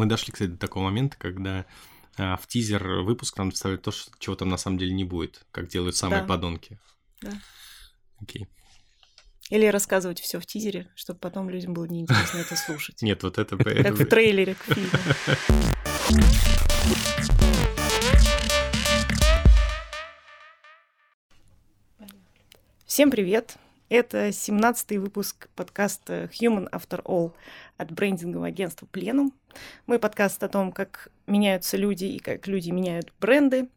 мы дошли, кстати, до такого момента, когда а, в тизер выпуск нам вставляют то, что, чего там на самом деле не будет, как делают самые Да. подонки. Да. Окей. Или рассказывать все в тизере, чтобы потом людям было неинтересно это слушать. Нет, вот это... Как в трейлере к фильму. Всем привет! Это 17-й выпуск подкаста Human After All от брендингового агентства Plenum. Мой подкаст о том, как меняются люди и как люди меняют бренды.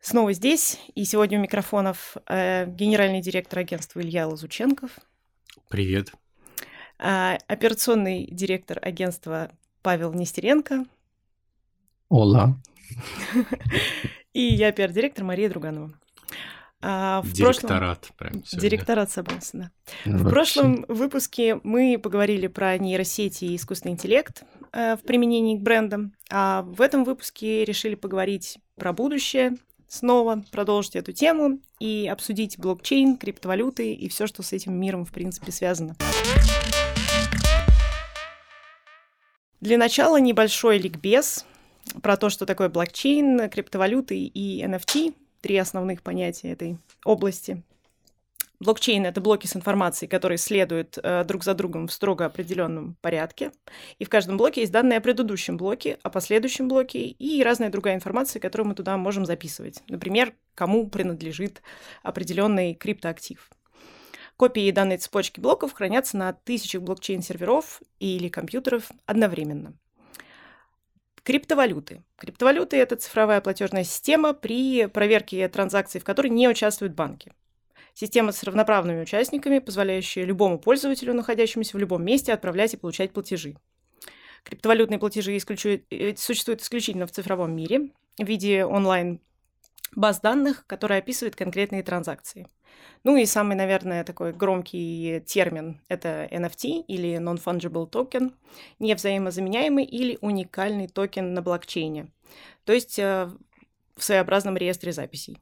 Снова здесь, и сегодня у микрофонов э, генеральный директор агентства Илья Лазученков, Привет. а, операционный директор агентства Павел Нестеренко Ола. и я пиар-директор Мария Друганова. А, в прошлом- Директорат. Прям сегодня. Директорат собрался, да. В прошлом выпуске мы поговорили про нейросети и искусственный интеллект э, в применении к брендам, а в этом выпуске решили поговорить про будущее, снова продолжить эту тему и обсудить блокчейн, криптовалюты и все, что с этим миром, в принципе, связано. Для начала небольшой ликбез про то, что такое блокчейн, криптовалюты и NFT, три основных понятия этой области. Блокчейн — это блоки с информацией, которые следуют э, друг за другом в строго определенном порядке. И в каждом блоке есть данные о предыдущем блоке, о последующем блоке и разная другая информация, которую мы туда можем записывать. Например, кому принадлежит определенный криптоактив. Копии данной цепочки блоков хранятся на тысячах блокчейн-серверов или компьютеров одновременно. Криптовалюты. Криптовалюты — это цифровая платежная система при проверке транзакций, в которой не участвуют банки. Система с равноправными участниками, позволяющая любому пользователю, находящемуся в любом месте, отправлять и получать платежи. Криптовалютные платежи исключу- э, существуют исключительно в цифровом мире в виде онлайн баз данных, которые описывают конкретные транзакции. Ну и самый, наверное, такой громкий термин — это NFT или Non-Fungible Token, невзаимозаменяемый или уникальный токен на блокчейне, то есть э, в своеобразном реестре записей.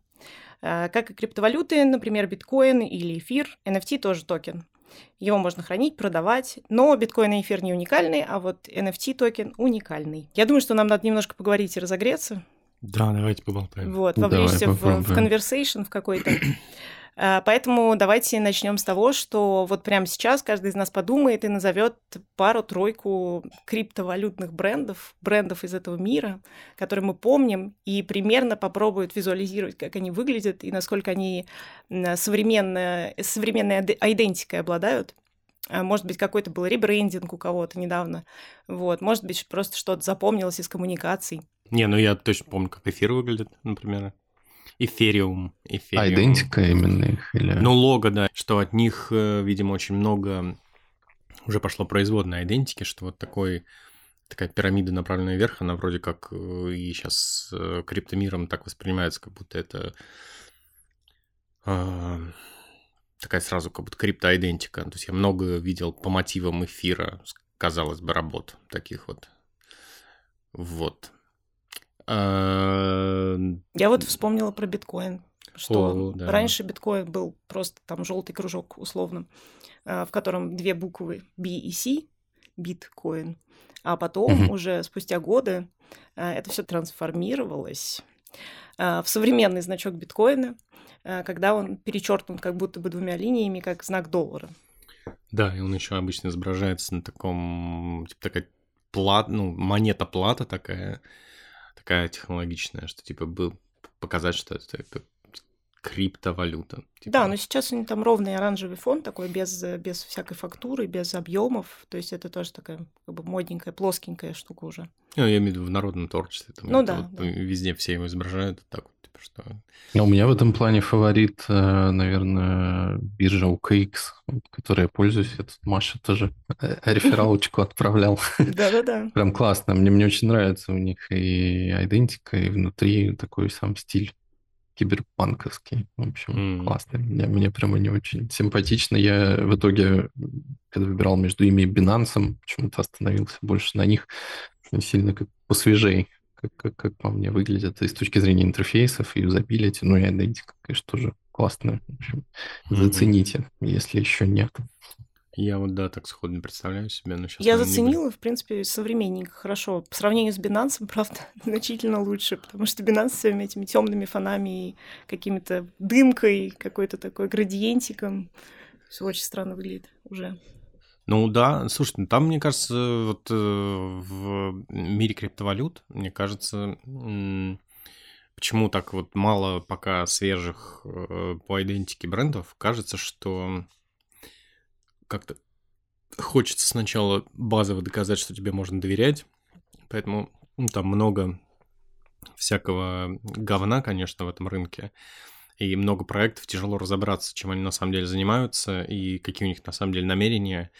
Э, Как и криптовалюты, например, биткоин или эфир, NFT тоже токен. Его можно хранить, продавать, но биткоин и эфир не уникальны, а вот NFT токен уникальный. Я думаю, что нам надо немножко поговорить и разогреться, Да, давайте поболтаем. вот, Давай вовлечься в, в conversation в какой-то. А, Поэтому давайте начнем с того, что вот прямо сейчас каждый из нас подумает и назовет пару-тройку криптовалютных брендов, брендов из этого мира, которые мы помним, и примерно попробует визуализировать, как они выглядят и насколько они современной аде- идентикой обладают. А, Может быть, какой-то был ребрендинг у кого-то недавно. Вот. Может быть, просто что-то запомнилось из коммуникаций. Не, ну я точно помню, как эфир выглядит, например. Эфириум. Эфириум. А идентика именно их или... Ну, лого, да, что от них, э, видимо, очень много уже пошло производной идентики, что вот такой такая пирамида, направленная вверх, она вроде как э, и сейчас криптомиром так воспринимается, как будто это а, такая сразу как будто криптоидентика. То есть я много видел по мотивам эфира, казалось бы, работ таких вот. Вот. А, Я вот вспомнила про биткоин, что О, да. раньше биткоин был просто там желтый кружок условно, а, в котором две буквы B и C, биткоин, а потом Мгм. уже спустя годы а, это все трансформировалось в современный значок биткоина, когда он перечеркнут как будто бы двумя линиями, как знак доллара. Да, и он еще обычно изображается на таком, типа такая плат, ну, монета-плата такая, такая технологичная, что типа был показать, что это как криптовалюта. Типа, Да, но сейчас у них там ровный оранжевый фон такой, без, без всякой фактуры, без объемов. То есть это тоже такая как бы модненькая, плоскенькая штука уже. Ну, я имею в виду в народном творчестве. Там Ну это да, вот да. Везде все его изображают так вот, типа, что... А У меня в этом плане фаворит, э, наверное, биржа OKX, вот, которой я пользуюсь. Я тут Маша тоже э, рефералочку отправлял. Да-да-да. Прям классно. Мне, мне очень нравится у них и идентика, и внутри такой сам стиль киберпанковский. В общем, М. классно. Мне, мне прям они очень симпатичны. Я в итоге, когда выбирал между ими и Binance, почему-то остановился больше на них. Сильно как посвежей, как, как, как по мне выглядят. И с точки зрения интерфейсов, и юзабилити, ну и идентика, конечно, тоже классная. В общем, Мгм. зацените, если еще нет. Я вот, да, так сходу не представляю себе, но сейчас... Я заценила, в принципе, современненько хорошо. По сравнению с Binance, правда, значительно лучше, потому что Binance с всеми этими темными фонами и какими-то дымкой, какой-то такой градиентиком, все очень странно выглядит уже. Ну да, слушай, ну там, мне кажется, вот э, в мире криптовалют, мне кажется, почему так вот мало пока свежих э, по идентике брендов, кажется, что как-то хочется сначала базово доказать, что тебе можно доверять, поэтому ну, там много всякого говна, конечно, в этом рынке, и много проектов, тяжело разобраться, чем они на самом деле занимаются, и какие у них на самом деле намерения,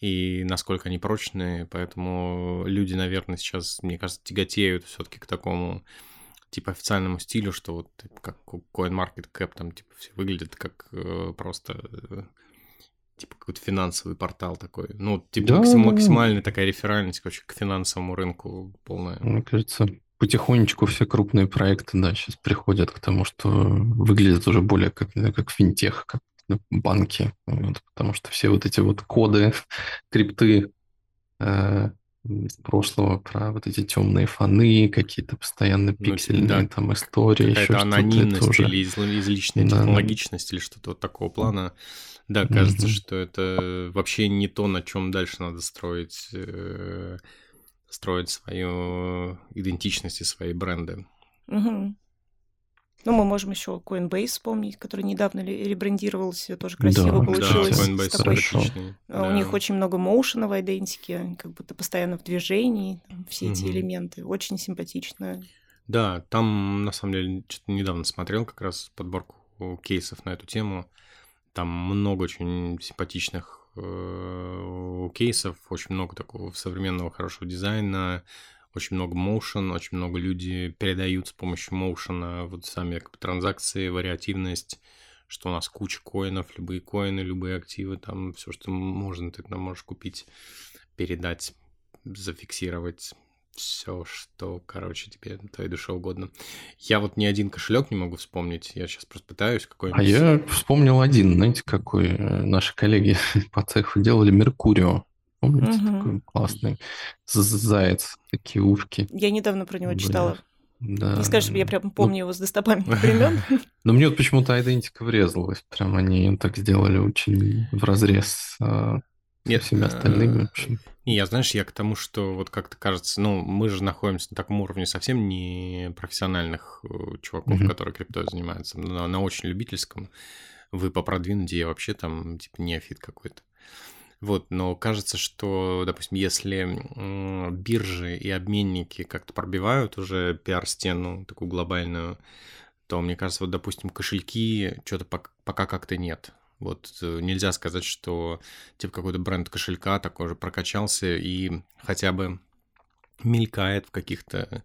и насколько они прочные, поэтому люди, наверное, сейчас, мне кажется, тяготеют все-таки к такому типа официальному стилю, что вот типа, как CoinMarketCap там типа все выглядит как э, просто э, типа какой-то финансовый портал такой. Ну, типа да, максим, максимальная такая реферальность, короче, к финансовому рынку полная. Мне кажется, потихонечку все крупные проекты, да, сейчас приходят к тому, что выглядят уже более как, как финтех, как банки, вот, потому что все вот эти вот коды, крипты э, прошлого про вот эти темные фоны, какие-то постоянно ну, пиксельные ну, да, там истории, какая-то еще анонимность уже... или из, излишняя да, технологичность да. или что-то вот такого плана. Да, кажется, mm-hmm. что это вообще не то, на чем дальше надо строить, э, строить свою идентичность и свои бренды. Mm-hmm. Ну, мы можем еще Coinbase вспомнить, который недавно ребрендировался, тоже красиво да, получилось. Да, Coinbase такой... отличный. Да. У них очень много моушена в идентике, как будто постоянно в движении, там, все угу. эти элементы. Очень симпатично. Да, там, на самом деле, что-то недавно смотрел как раз подборку кейсов на эту тему. Там много очень симпатичных кейсов, очень много такого современного хорошего дизайна, очень много motion, очень много люди передают с помощью motion вот сами как бы, транзакции, вариативность, что у нас куча коинов, любые коины, любые активы, там все, что можно, ты там можешь купить, передать, зафиксировать все, что, короче, тебе твоей душе угодно. Я вот ни один кошелек не могу вспомнить. Я сейчас просто пытаюсь какой-нибудь. А я вспомнил один, знаете, какой э, наши коллеги по цеху делали Меркурио. Помните, угу. такой классный заяц, такие ушки. Я недавно про него читала. Да. Не скажешь, я прям помню ну, его с достопамятных времен. Но мне вот почему-то идентика врезалась. Прям они так сделали очень в разрез Нет, всеми остальными. Не, я, знаешь, я к тому, что вот как-то кажется, ну, мы же находимся на таком уровне совсем не профессиональных э, чуваков, которые криптой занимаются, на, на очень любительском. Вы по я вообще там, типа, неофит какой-то. Вот, но кажется, что, допустим, если биржи и обменники как-то пробивают уже пиар-стену такую глобальную, то, мне кажется, вот, допустим, кошельки что-то пока как-то нет. Вот э, нельзя сказать, что типа какой-то бренд кошелька такой же прокачался и хотя бы мелькает в каких-то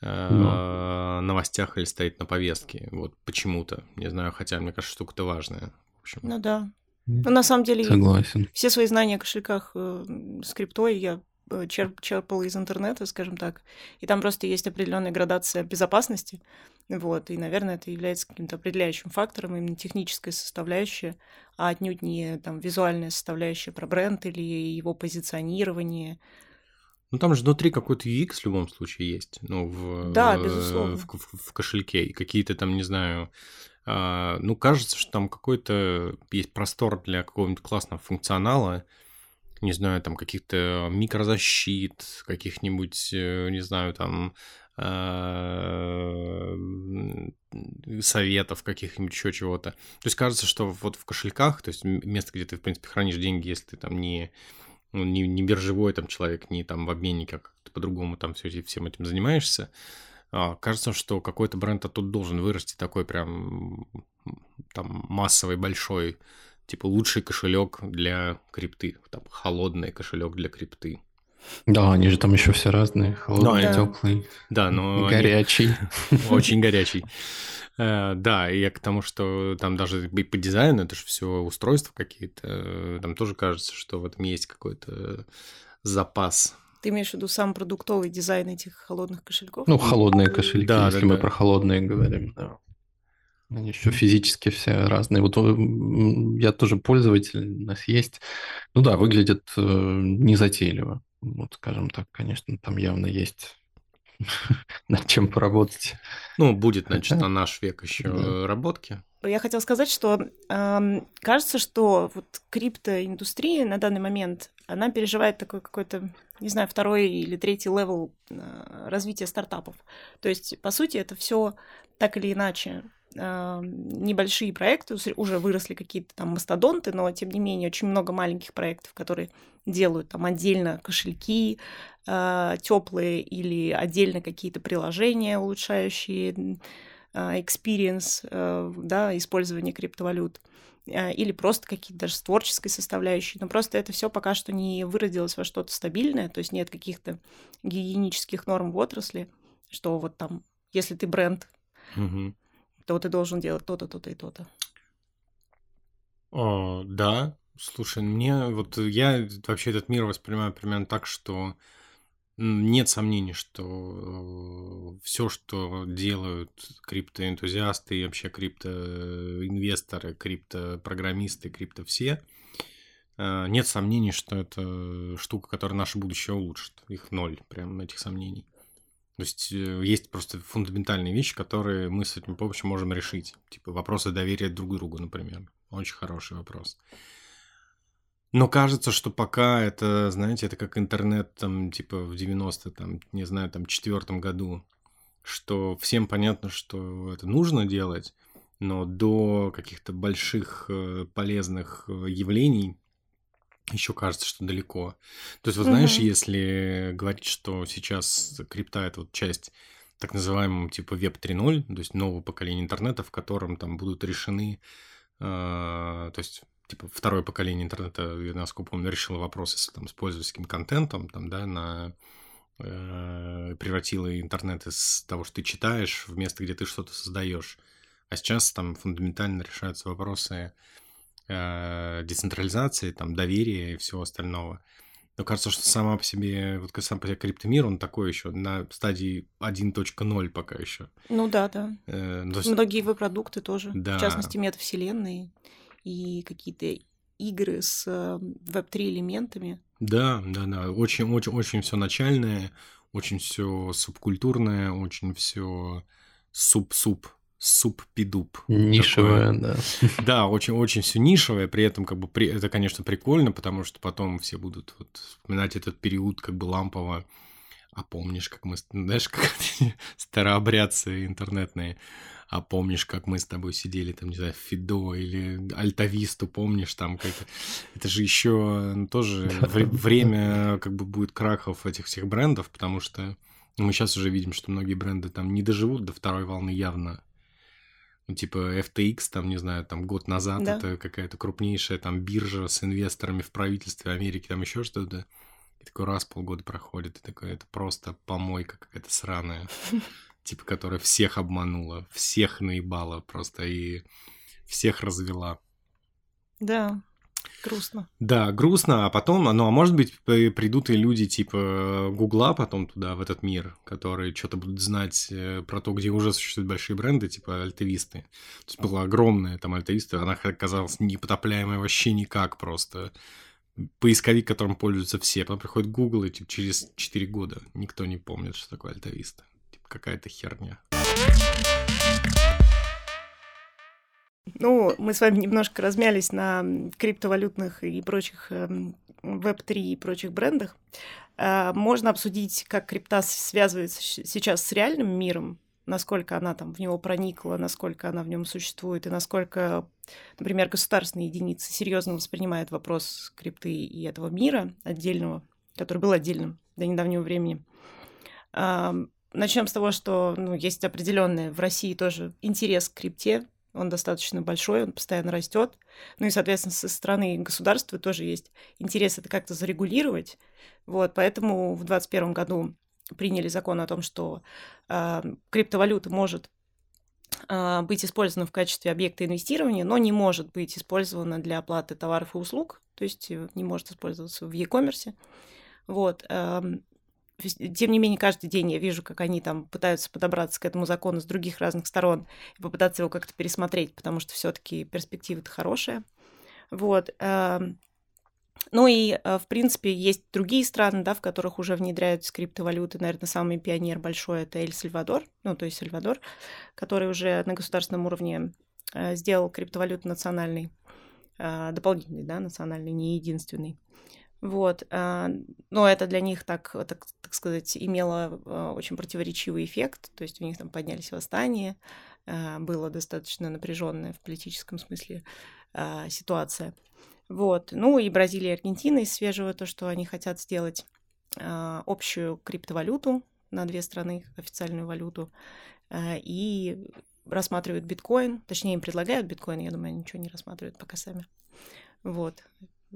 э, Но. новостях или стоит на повестке. Вот почему-то. Не знаю, хотя мне кажется, штука-то важная. В общем. Ну да. Ну, на самом деле, Согласен. все свои знания о кошельках э, с криптой я черп, черпала из интернета, скажем так. И там просто есть определенная градация безопасности. Вот, и, наверное, это является каким-то определяющим фактором, именно техническая составляющая, а отнюдь не там визуальная составляющая про бренд или его позиционирование. Ну, там же внутри какой-то UX в любом случае есть. Ну, в, да, безусловно. В, в, в кошельке. И какие-то там, не знаю, а, ну, кажется, что там какой-то есть простор для какого-нибудь классного функционала, не знаю, там каких-то микрозащит, каких-нибудь, э, не знаю, там а, советов каких-нибудь еще чего-то. То есть кажется, что вот в кошельках, то есть место, где ты, в принципе, хранишь деньги, если ты там не, ну, не, не биржевой там человек, не там в обменнике, а как-то по-другому там все, всем этим занимаешься, а, кажется, что какой-то бренд оттуда должен вырасти такой прям там массовый, большой, типа лучший кошелек для крипты, там холодный кошелек для крипты. Да, они же там еще все разные, холодный, да. теплый, да, но горячий, очень горячий. Э, да, и я к тому, что там даже по дизайну, это же все устройства какие-то, э, там тоже кажется, что в этом есть какой-то запас ты имеешь в виду сам продуктовый дизайн этих холодных кошельков? Ну, холодные кошельки, да, если да, мы да. про холодные говорим, да. Они еще физически все разные. Вот я тоже пользователь, у нас есть. Ну да, выглядит э, незатейливо. Вот, скажем так, конечно, там явно есть над чем поработать. Ну, будет, значит, на наш век еще да. работки. Я хотела сказать, что э, кажется, что вот криптоиндустрия на данный момент, она переживает такой какой-то, не знаю, второй или третий level э, развития стартапов. То есть, по сути, это все так или иначе э, небольшие проекты, уже выросли какие-то там мастодонты, но тем не менее очень много маленьких проектов, которые делают там отдельно кошельки э, теплые или отдельно какие-то приложения, улучшающие э, experience, э, да, использования криптовалют или просто какие-то даже с творческой составляющей. Но просто это все пока что не выродилось во что-то стабильное, то есть нет каких-то гигиенических норм в отрасли, что вот там, если ты бренд, угу. То ты должен делать то-то, то-то и то-то. О, да, слушай, мне вот я вообще этот мир воспринимаю примерно так, что нет сомнений, что э, все, что делают криптоэнтузиасты и вообще криптоинвесторы, криптопрограммисты, крипто все, э, нет сомнений, что это штука, которая наше будущее улучшит. Их ноль, прям этих сомнений. То есть э, есть просто фундаментальные вещи, которые мы с этим помощью можем решить. Типа вопросы доверия друг другу, например. Очень хороший вопрос. Но кажется, что пока это, знаете, это как интернет там типа в 90 там, не знаю, там четвертом году, что всем понятно, что это нужно делать, но до каких-то больших э, полезных э, явлений еще кажется, что далеко. То есть, вот знаешь, mm-hmm. если говорить, что сейчас крипта это вот часть так называемого типа Web 3.0, то есть нового поколения интернета, в котором там будут решены, э, то есть типа второе поколение интернета, я насколько помню, решило вопросы с, там, с пользовательским контентом, там, да, на э, превратило интернет из того, что ты читаешь, в место, где ты что-то создаешь. А сейчас там фундаментально решаются вопросы э, децентрализации, там, доверия и всего остального. Но кажется, что сама по себе, вот сам по себе криптомир, он такой еще на стадии 1.0 пока еще. Ну да, да. Э, есть... Многие его продукты тоже, да. в частности, метавселенные и какие-то игры с веб-3 элементами. Да, да, да. Очень, очень, очень все начальное, очень все субкультурное, очень все суп-суп суп-пидуп. Нишевое, такое. да. Да, очень-очень все нишевое, при этом как бы при... это, конечно, прикольно, потому что потом все будут вот вспоминать этот период как бы лампово. А помнишь, как мы, знаешь, как старообрядцы интернетные а помнишь, как мы с тобой сидели там, не знаю, в Фидо или Альтависту, помнишь, там как это же еще ну, тоже время как бы будет крахов этих всех брендов, потому что мы сейчас уже видим, что многие бренды там не доживут до второй волны явно. Типа FTX, там, не знаю, там год назад да. это какая-то крупнейшая там биржа с инвесторами в правительстве Америки, там еще что-то. И такой раз полгода проходит, и такой, это просто помойка какая-то сраная типа, которая всех обманула, всех наебала просто и всех развела. Да, грустно. Да, грустно, а потом, ну, а может быть, придут и люди типа Гугла потом туда, в этот мир, которые что-то будут знать э, про то, где уже существуют большие бренды, типа альтевисты. То есть была огромная там альтевиста, она оказалась непотопляемая вообще никак просто. Поисковик, которым пользуются все. Потом приходит Google, и типа, через 4 года никто не помнит, что такое альтависта какая-то херня. Ну, мы с вами немножко размялись на криптовалютных и прочих Web3 эм, и прочих брендах. Э, можно обсудить, как крипта связывается сейчас с реальным миром, насколько она там в него проникла, насколько она в нем существует, и насколько, например, государственные единицы серьезно воспринимают вопрос крипты и этого мира отдельного, который был отдельным до недавнего времени. Начнем с того, что ну, есть определенный в России тоже интерес к крипте. Он достаточно большой, он постоянно растет. Ну и, соответственно, со стороны государства тоже есть интерес это как-то зарегулировать. Вот, поэтому в 2021 году приняли закон о том, что э, криптовалюта может э, быть использована в качестве объекта инвестирования, но не может быть использована для оплаты товаров и услуг, то есть не может использоваться в e-commerce. Вот. Э, тем не менее, каждый день я вижу, как они там пытаются подобраться к этому закону с других разных сторон и попытаться его как-то пересмотреть, потому что все-таки перспектива-то хорошая. Вот. Эм, ну и, э, в принципе, есть другие страны, да, в которых уже внедряют криптовалюты. Наверное, самый пионер большой — это Эль-Сальвадор, ну, то есть Сальвадор, который уже на государственном уровне э, сделал криптовалюту национальной, э, дополнительный, да, национальный, не единственный. Вот. Но это для них, так, так, так сказать, имело очень противоречивый эффект. То есть у них там поднялись восстания, было достаточно напряженная в политическом смысле ситуация. Вот. Ну и Бразилия и Аргентина из свежего то, что они хотят сделать общую криптовалюту на две страны, официальную валюту, и рассматривают биткоин, точнее им предлагают биткоин, я думаю, они ничего не рассматривают пока сами. Вот.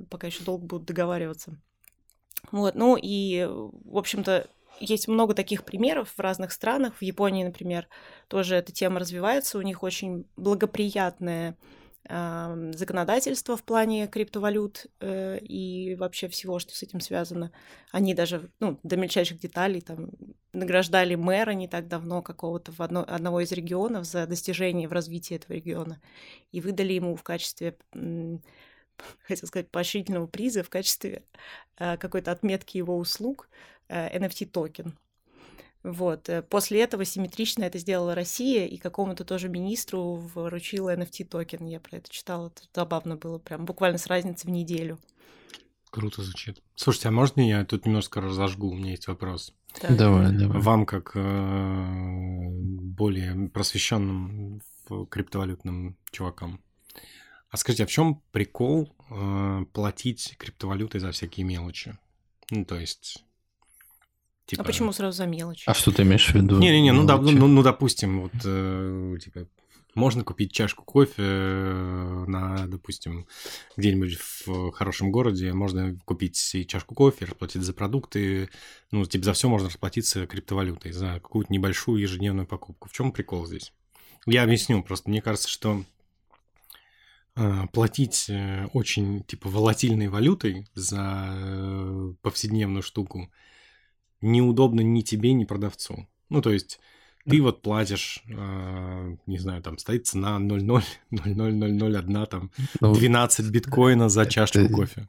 Пока еще долго будут договариваться. Вот. Ну и, в общем-то, есть много таких примеров в разных странах. В Японии, например, тоже эта тема развивается. У них очень благоприятная законодательство в плане криптовалют э, и вообще всего, что с этим связано. Они даже ну, до мельчайших деталей там, награждали мэра не так давно какого-то в одно, одного из регионов за достижение в развитии этого региона и выдали ему в качестве хотел сказать, поощрительного приза в качестве э, какой-то отметки его услуг э, NFT-токен. Вот. Э, после этого симметрично это сделала Россия, и какому-то тоже министру вручила NFT-токен. Я про это читала, это забавно было, прям буквально с разницей в неделю. Круто звучит. Слушайте, а можно я тут немножко разожгу? У меня есть вопрос. Да. Давай, давай. Вам, как э, более просвещенным криптовалютным чувакам, а скажите, а в чем прикол э, платить криптовалютой за всякие мелочи? Ну, то есть Типа... А почему сразу за мелочь? А что ты имеешь в виду? Не-не-не, ну, да, ну, ну, допустим, вот, э, типа, можно купить чашку кофе на, допустим, где-нибудь в хорошем городе, можно купить и чашку кофе, расплатить за продукты, ну, типа, за все можно расплатиться криптовалютой, за какую-то небольшую ежедневную покупку. В чем прикол здесь? Я объясню, просто мне кажется, что платить э, очень, типа, волатильной валютой за повседневную штуку – неудобно ни тебе, ни продавцу. Ну, то есть ты вот платишь, э, не знаю, там стоит цена 0,0, 0,0001, там ну, 12 биткоина за чашку это... кофе.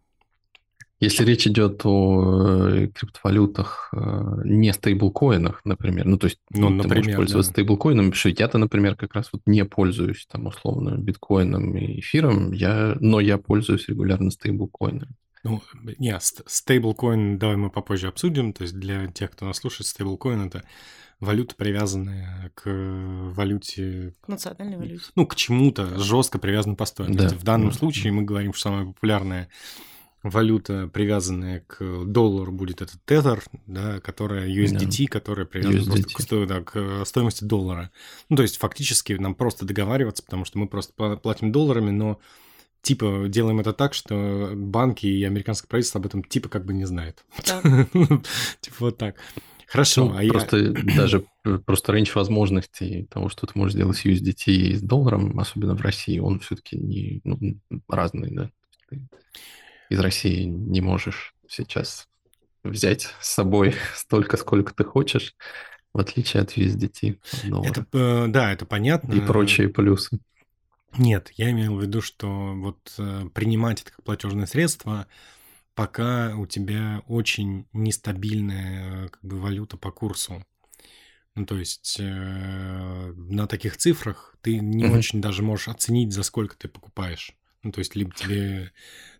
Если речь идет о э, криптовалютах, э, не стейблкоинах, например, ну, то есть ну, ты например, можешь пользоваться да. стейблкоином, потому что я-то, например, как раз вот не пользуюсь, там, условно, биткоином и эфиром, я, но я пользуюсь регулярно стейблкоинами. Ну, не, стейблкоин, давай мы попозже обсудим. То есть для тех, кто нас слушает, стейблкоин — это валюта, привязанная к валюте... К национальной валюте. Ну, к чему-то жестко привязанной по стоимости. Да. В данном да. случае мы говорим, что самая популярная валюта, привязанная к доллару, будет это Tether, да, которая USDT, да. которая привязана просто к, сто, да, к стоимости доллара. Ну, то есть фактически нам просто договариваться, потому что мы просто платим долларами, но типа делаем это так, что банки и американское правительство об этом типа как бы не знают. Типа вот так. Хорошо, ну, а просто я... даже просто рейндж возможностей того, что ты можешь сделать с USDT и с долларом, особенно в России, он все-таки не ну, разный, да. Из России не можешь сейчас взять с собой столько, сколько ты хочешь, в отличие от USDT. Это, э, да, это понятно. И прочие плюсы. Нет, я имел в виду, что вот э, принимать это как платежное средство, пока у тебя очень нестабильная как бы валюта по курсу. Ну, то есть э, на таких цифрах ты не mm-hmm. очень даже можешь оценить, за сколько ты покупаешь. Ну, то есть либо тебе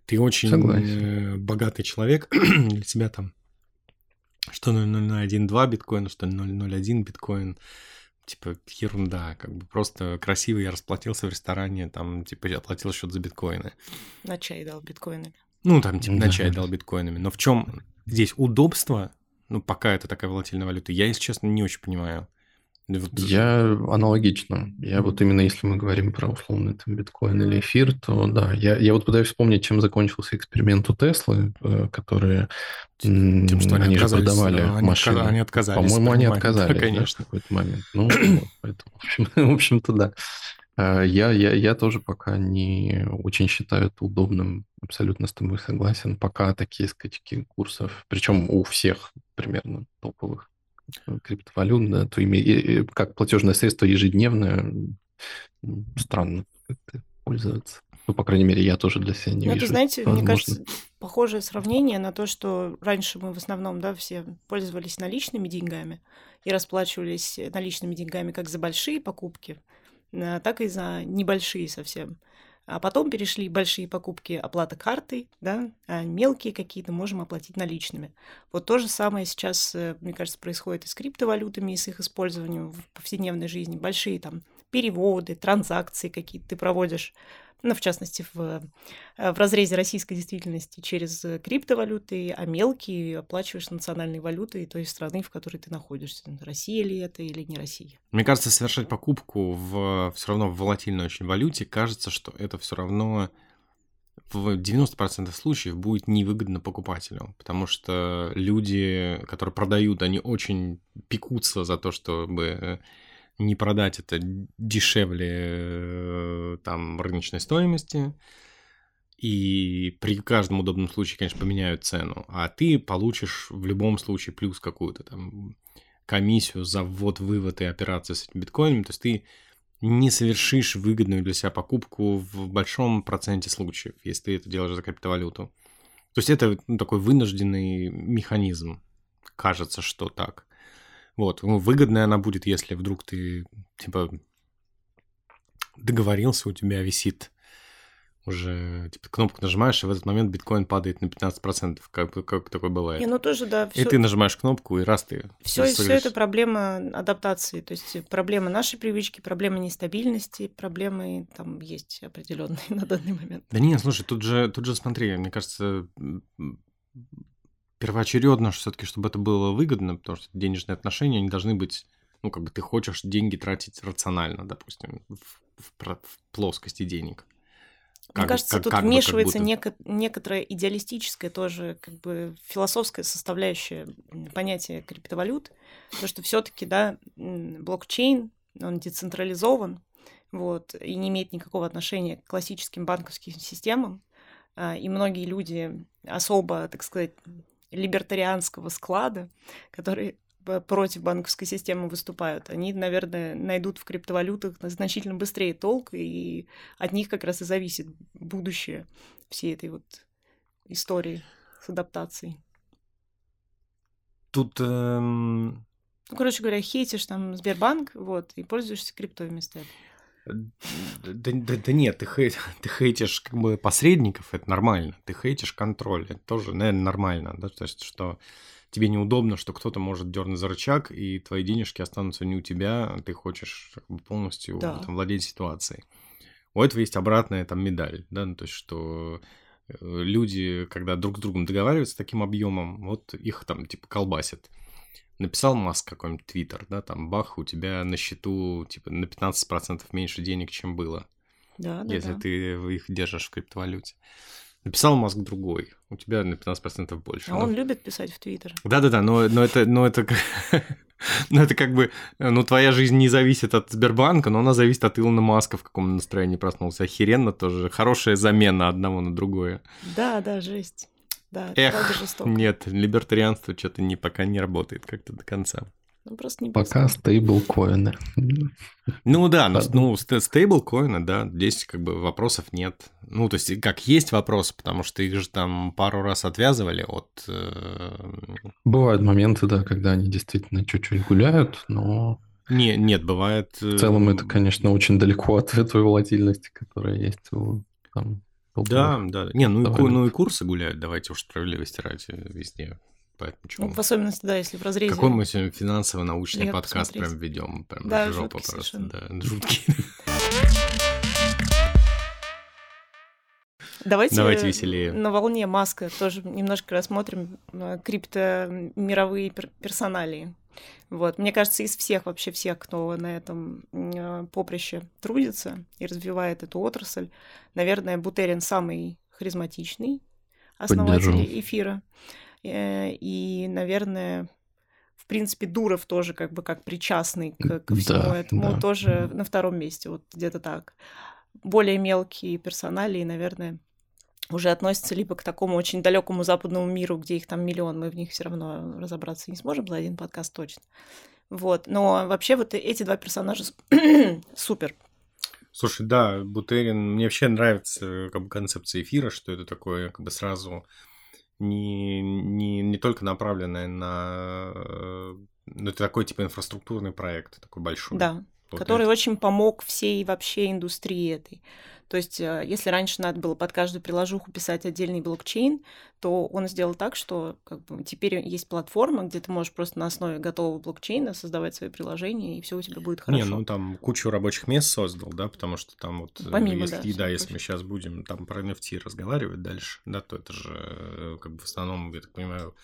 ты очень э, богатый человек, для тебя там что 0,012 биткоина, что 0,01 биткоин, типа, ерунда, как бы просто красиво я расплатился в ресторане, там, типа, я оплатил счет за биткоины. На чай дал биткоинами. Ну, там, типа, на чай дал биткоинами. Но в чем здесь удобство, ну, пока это такая волатильная валюта, я, если честно, не очень понимаю. Вот... Я аналогично. Я вот именно если мы говорим про условный там, биткоин или эфир, то да, я, я вот пытаюсь вспомнить, чем закончился эксперимент у Теслы, э, которые Тем, что они, они же продавали они машины. Они отказались. По-моему, они отказались да, конечно. Да, в какой-то момент. Ну, поэтому, в, общем, в общем-то, да. Я, я, я тоже пока не очень считаю это удобным, абсолютно с тобой согласен. Пока такие скачки курсов, причем у всех примерно топовых криптовалют, да, то ими, как платежное средство ежедневное, странно как-то пользоваться. Ну, по крайней мере, я тоже для себя не ну, вижу. Это, знаете, возможно. мне кажется, похожее сравнение на то, что раньше мы в основном, да, все пользовались наличными деньгами и расплачивались наличными деньгами как за большие покупки, а, так и за небольшие совсем. А потом перешли большие покупки оплата картой, да, а мелкие какие-то можем оплатить наличными. Вот то же самое сейчас, э, мне кажется, происходит и с криптовалютами, и с их использованием в повседневной жизни. Большие там переводы, транзакции какие-то ты проводишь ну, в частности, в, э, в разрезе российской действительности через э, криптовалюты, а мелкие оплачиваешь национальной валютой той страны, в которой ты находишься. Россия ли это или не Россия? Мне кажется, совершать покупку в все равно в волатильной очень валюте, кажется, что это все равно в 90% случаев будет невыгодно покупателю, потому что люди, которые продают, они очень пекутся за то, чтобы э, не продать это дешевле э, там рыночной стоимости, и при каждом удобном случае, конечно, поменяют цену, а ты получишь в любом случае плюс какую-то там комиссию за ввод-вывод и операции с этим биткоином, то есть ты не совершишь выгодную для себя покупку в большом проценте случаев, если ты это делаешь за криптовалюту. То есть это ну, такой вынужденный механизм. Кажется, что так. Вот, ну, выгодная она будет, если вдруг ты, типа, договорился, у тебя висит уже, типа, кнопку нажимаешь, и в этот момент биткоин падает на 15%, как, как такое бывает. Не, ну тоже, да. Всё... И ты нажимаешь кнопку, и раз ты... Все, все это проблема адаптации, то есть проблема нашей привычки, проблема нестабильности, проблемы там есть определенные на данный момент. Да нет, слушай, тут же, тут же смотри, мне кажется, первоочередно все-таки, чтобы это было выгодно, потому что денежные отношения, они должны быть, ну, как бы ты хочешь деньги тратить рационально, допустим, в, в, в плоскости денег. Как, Мне кажется, как, тут как вмешивается бы, будто... неко- некоторая идеалистическая тоже как бы философская составляющая понятия криптовалют, то что все-таки да блокчейн он децентрализован, вот и не имеет никакого отношения к классическим банковским системам, а, и многие люди особо, так сказать, либертарианского склада, которые против банковской системы выступают, они, наверное, найдут в криптовалютах значительно быстрее толк, и от них как раз и зависит будущее всей этой вот истории с адаптацией. Тут... Эм... Ну, короче говоря, хейтишь там Сбербанк, вот, и пользуешься криптой вместо этого. Да, да, да нет, ты, хей, ты хейтишь как бы посредников, это нормально. Ты хейтишь контроль, это тоже, наверное, нормально. Да? То есть, что тебе неудобно, что кто-то может дернуть за рычаг, и твои денежки останутся не у тебя, а ты хочешь полностью да. там, владеть ситуацией. У этого есть обратная там медаль, да, ну, то есть, что э, люди, когда друг с другом договариваются таким объемом, вот их там типа колбасят написал Маск какой-нибудь твиттер, да, там бах, у тебя на счету типа на 15% меньше денег, чем было. Да, да, если да. ты их держишь в криптовалюте. Написал Маск другой, у тебя на 15% больше. А но... он любит писать в Твиттер. Да-да-да, но, но это, но это, но это как бы, ну, твоя жизнь не зависит от Сбербанка, но она зависит от Илона Маска, в каком настроении проснулся. Охеренно тоже. Хорошая замена одного на другое. Да, да, жесть. Да, Эх, жестоко. Нет, либертарианство что-то не, пока не работает как-то до конца. Ну, просто не Пока стейблкоины. Ну да, ну, ну стейблкоины, да, здесь как бы вопросов нет. Ну, то есть, как есть вопросы, потому что их же там пару раз отвязывали от... Э... Бывают моменты, да, когда они действительно чуть-чуть гуляют, но... Не, нет, бывает... В целом это, конечно, очень далеко от той волатильности, которая есть у там, да, да. Не, ну, и, ну и курсы гуляют, давайте уж справедливости ради везде. Поэтому чего? Ну, в особенности, да, если в разрезе. Какой мы сегодня финансово-научный подкаст прям ведем. Прям да, жопа просто. Совершенно. Да, жуткий. Давайте, Давайте веселее. на волне Маска тоже немножко рассмотрим э, крипто-мировые персоналии. Вот. Мне кажется, из всех, вообще всех, кто на этом поприще трудится и развивает эту отрасль, наверное, Бутерин самый харизматичный основатель Поддержу. эфира. Э, и, наверное, в принципе, Дуров тоже как бы как причастный к, ко всему Да, этому, да. тоже на втором месте, вот где-то так. Более мелкие персонали, наверное, уже относятся либо к такому очень далекому западному миру, где их там миллион, мы в них все равно разобраться не сможем за один подкаст точно. Вот, но вообще вот эти два персонажа супер. Слушай, да, Бутерин, мне вообще нравится как бы концепция эфира, что это такое как бы сразу не, не, не только направленное на... э, Ну, это такой типа инфраструктурный проект, такой большой. Да, Вот который это. очень помог всей вообще индустрии этой. То есть, э, если раньше надо было под каждую приложуху писать отдельный блокчейн, то он сделал так, что как бы, теперь есть платформа, где ты можешь просто на основе готового блокчейна создавать свои приложения, и все у тебя будет хорошо. Не, ну там кучу рабочих мест создал, да, потому что там вот, э, Помимо, если, да, да, всего если мы сейчас будем там про NFT разговаривать дальше, да, то это же э, как бы в основном, я так понимаю,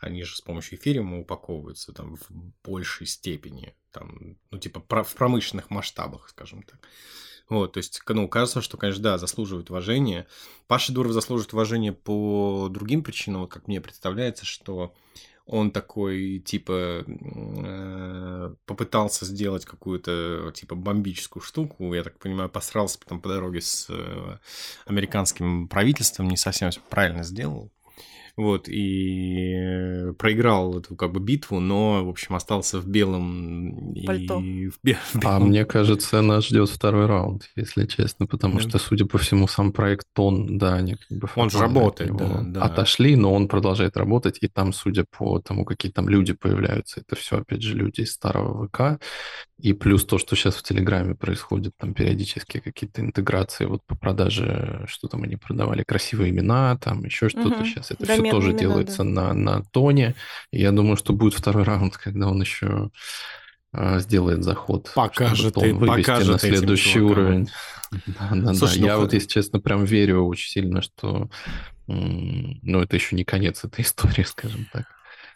они же с помощью эфириума упаковываются там в большей степени, там, ну, типа в промышленных масштабах, скажем так. Вот, то есть, ну, кажется, что, конечно, да, заслуживает уважения. Паша Дуров заслуживает уважения по другим причинам, вот как мне представляется, что он такой, типа, э, попытался сделать какую-то, типа, бомбическую штуку, я так понимаю, посрался потом по дороге с э, американским правительством, не совсем правильно сделал. Вот, и э, проиграл эту как бы битву, но, в общем, остался в белом... и- Пальто. в бе- в А белом мне кажется, нас ждет второй раунд, если честно, потому Да. что, судя по всему, сам проект Тон, да, они как бы Он же работает, да, да. отошли, но он продолжает работать, и там, судя по тому, какие там люди появляются, это все, опять же, люди из старого ВК, и плюс то, что сейчас в Телеграме происходит, там периодически какие-то интеграции вот по продаже, что там они продавали, красивые имена, там еще что-то, Мгм. сейчас это все Доменные тоже имена, делается да. на, на Тоне, и я думаю, что будет второй раунд, когда он еще а, сделает заход, Покажет чтобы и- покажет на следующий уровень. Да, да, да. Слушай, ну, Я х- вот, если честно, прям верю очень сильно, что ну, это еще не конец этой истории, скажем так.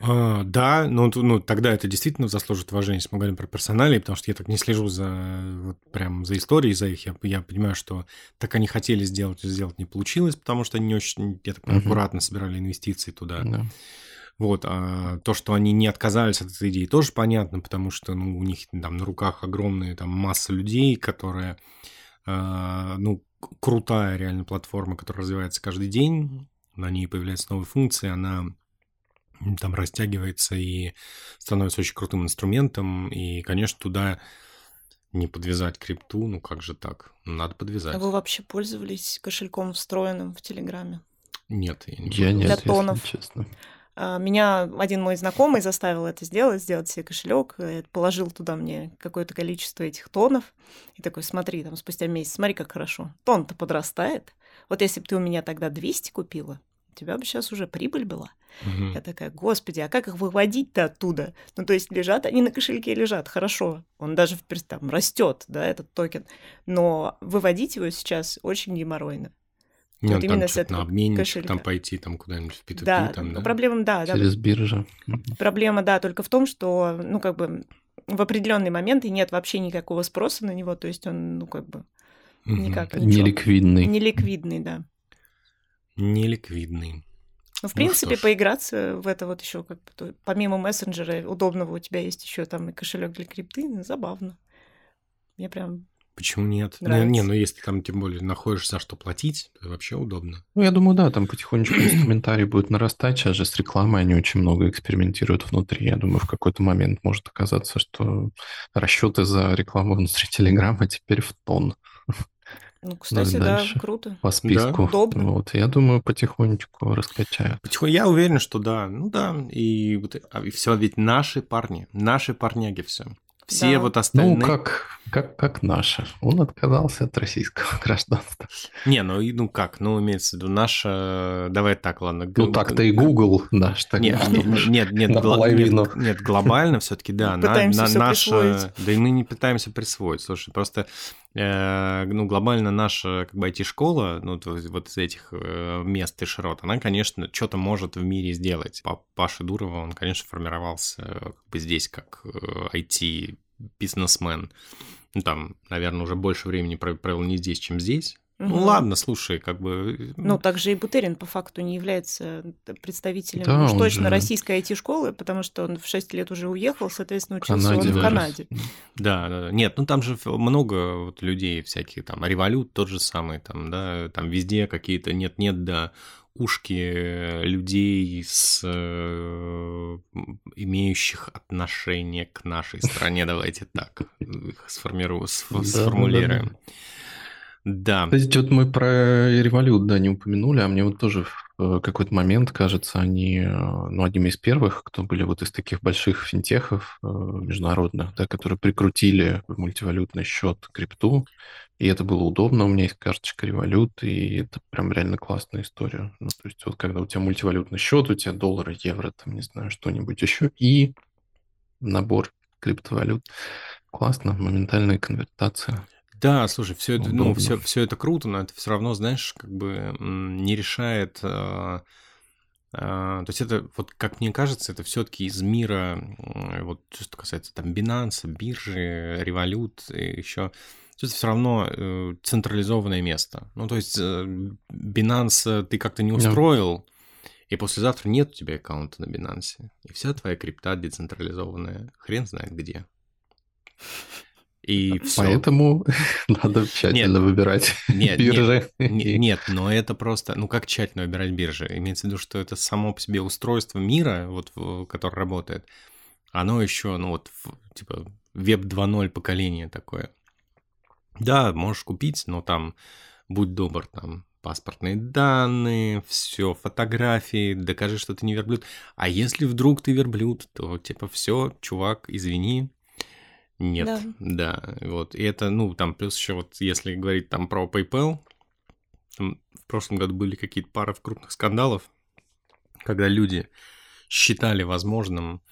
А, да, ну, т- ну тогда это действительно заслужит уважения, если мы говорим про персоналей, потому что я так не слежу за вот прям за историей, за их. Я, я понимаю, что так они хотели сделать, но сделать не получилось, потому что они не очень, я так понимаю, аккуратно собирали инвестиции туда. Да. Вот, а то, что они не отказались от этой идеи, тоже понятно, потому что ну, у них там на руках огромная там масса людей, которая, а, ну, крутая реально платформа, которая развивается каждый день, на ней появляются новые функции, она там растягивается и становится очень крутым инструментом, и, конечно, туда не подвязать крипту, ну как же так? Надо подвязать. А вы вообще пользовались кошельком встроенным в Телеграме? Нет, я не Я нет, Для если тонов. честно. А, Меня один мой знакомый заставил это сделать, сделать себе кошелек, положил туда мне какое-то количество этих тонов и такой, смотри, там спустя месяц, смотри, как хорошо. Тон-то подрастает. Вот если бы ты у меня тогда 200 купила, у тебя бы сейчас уже прибыль была. Мгм. Я такая, господи, а как их выводить-то оттуда? Ну, то есть лежат, они на кошельке лежат, хорошо. Он даже там растет, да, этот токен. Но выводить его сейчас очень геморройно. Не, Вот именно там с этого на обменничек, кошелька. там пойти, там куда-нибудь в P2P, да, там, да? проблема, да, да, Через биржу. Мгм. Проблема, да, только в том, что, ну, как бы в определенный момент и нет вообще никакого спроса на него, то есть он, ну, как бы никак ничего. Неликвидный. Неликвидный, да. Неликвидный. Ну, в Ну принципе, поиграться в это вот еще как бы, помимо мессенджера удобного у тебя есть еще там и кошелек для крипты, ну, забавно. Мне прям Почему нет? Не, Нравится. не, ну если там тем более находишь за что платить, то вообще удобно. Ну, я думаю, да, там потихонечку инструментарий будет нарастать. Сейчас же с рекламой они очень много экспериментируют внутри. Я думаю, в какой-то момент может оказаться, что расчеты за рекламу внутри Телеграма теперь в тон Ну, кстати, да, круто. по списку. удобно. Вот, я думаю, потихонечку раскачают. Потихоньку я уверен, что да. Ну да. И, вот, а, все ведь наши парни, наши парняги все. Все Да. вот остальные. Ну, как, как, как наши. Он отказался от российского гражданства. Не, ну, и- ну как, ну имеется в виду наша... Давай так, ладно. Ну, так-то и Google наш. так Нет, что нет, нет, нет, нет, нет, глобально все-таки, да. Мы на- пытаемся на- наша-. Да и мы не пытаемся присвоить. Слушай, просто, ну, глобально наша как бы IT-школа, ну, то есть вот из этих э, мест и широт, она, конечно, что-то может в мире сделать. Па- Паша Дурова, он, конечно, формировался э, как бы здесь как э, IT-бизнесмен. Ну, там, наверное, уже больше времени пров- провел не здесь, чем здесь. Ну ладно, слушай, как бы... Ну, также и Бутерин по факту не является представителем Да, уж точно же- российской IT-школы, потому что он в 6 лет уже уехал, соответственно, учился Канаде он в. Канаде. Да, да, да. Нет, ну там же много вот людей всяких, там, Револют тот же самый, там, да, там везде какие-то нет-нет, да, ушки людей с э, имеющих отношение к нашей стране, давайте так их сформирую, сф- Да, да, да, сформулируем. Да, Кстати, вот мы про револют, да, не упомянули, а мне вот тоже в э, какой-то момент, кажется, они, э, ну, одними из первых, кто были вот из таких больших финтехов э, международных, да, которые прикрутили в мультивалютный счет крипту, и это было удобно, у меня есть карточка револют, и это прям реально классная история. Ну, то есть вот когда у тебя мультивалютный счет, у тебя доллары, евро, там, не знаю, что-нибудь еще, и набор криптовалют. Классно, моментальная конвертация. Да, слушай, все это, ну, все, все это круто, но это все равно, знаешь, как бы не решает. э, э, то есть это, вот как мне кажется, это все-таки из мира, м, вот что касается там Binance, биржи, и еще это все равно э, централизованное место. Ну, то есть э, Binance ты как-то не устроил, и послезавтра нет у тебя аккаунта на Binance. И вся твоя крипта децентрализованная, хрен знает где. И все. Поэтому надо тщательно выбирать Нет, нет, биржи. Не- Нет, но это просто, ну как тщательно выбирать биржи? Имеется в виду, что это само по себе устройство мира, вот, которое работает, оно еще, ну вот, типа, веб 2.0 поколение такое. Да, можешь купить, но там, будь добр, там, паспортные данные, все, фотографии, докажи, что ты не верблюд. А если вдруг ты верблюд, то, типа, все, чувак, извини, нет, Да. да, вот, и это, ну, там, плюс еще вот, если говорить там про PayPal, там в прошлом году были какие-то пары крупных скандалов, когда люди считали возможным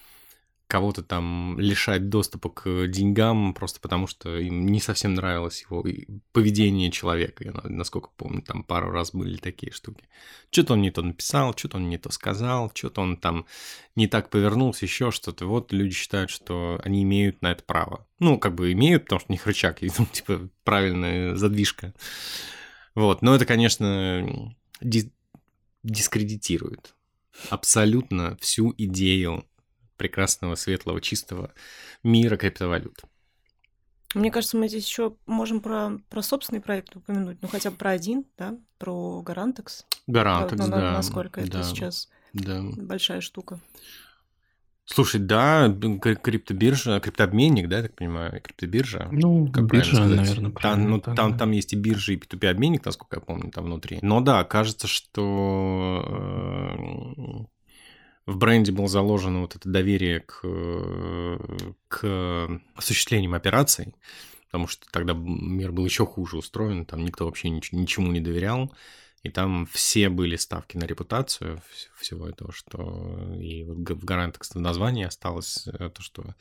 кого-то там лишать доступа к деньгам просто потому, что им не совсем нравилось его поведение человека. Я, на- насколько помню, там пару раз были такие штуки. Что-то он не то написал, что-то он не то сказал, что-то он там не так повернулся, еще что-то. Вот люди считают, что они имеют на это право. Ну, как бы имеют, потому что них рычаг, и, ну, типа, правильная задвижка. Вот, но это, конечно, дис- дискредитирует абсолютно всю идею прекрасного, светлого, чистого мира криптовалют. Мне кажется, мы здесь еще можем про, про собственный проект упомянуть, ну хотя бы про один, да, про Гарантекс. Гарантекс, на- да. Насколько это да, сейчас Да. большая штука. Слушай, да, криптобиржа, криптообменник, да, я так понимаю, криптобиржа. Ну, Как биржа, правильно сказать? наверное, Там, правильно, ну, да, там, да. там есть и биржа, и P2P обменник, насколько я помню, там внутри. Но да, кажется, что э, в бренде было заложено вот это доверие к, к осуществлениям операций, потому что тогда мир был еще хуже устроен, там никто вообще нич- ничему не доверял, и там все были ставки на репутацию вс- всего этого, что и вот в Гарантекс в названии осталось э, то, что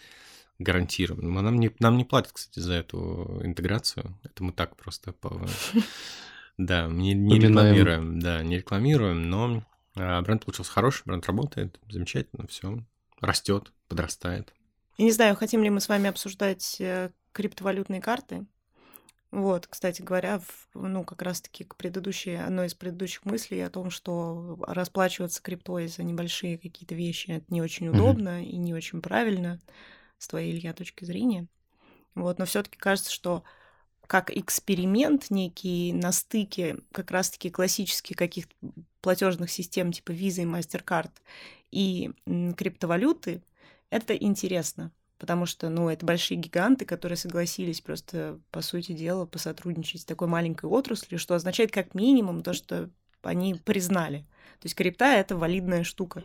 гарантируем. Но Нам не, нам не платят, кстати, за эту интеграцию. Это мы так просто... по- Да, не, не рекламируем. Да, не рекламируем, но бренд получился хороший, бренд работает, замечательно, все растет, подрастает. Я не знаю, хотим ли мы с вами обсуждать э, криптовалютные карты. Вот, кстати говоря, в- ну, как раз-таки к предыдущей, одной из предыдущих мыслей о том, что расплачиваться криптой за небольшие какие-то вещи это не очень удобно и не очень правильно с твоей, Илья, точки зрения. Вот, но все-таки кажется, что как эксперимент некий на стыке как раз-таки классических каких-то платежных систем типа Visa и MasterCard и криптовалюты, это интересно, потому что, ну, это большие гиганты, которые согласились просто, по сути дела, посотрудничать с такой маленькой отраслью, что означает как минимум то, что они признали. То есть крипта — это валидная штука.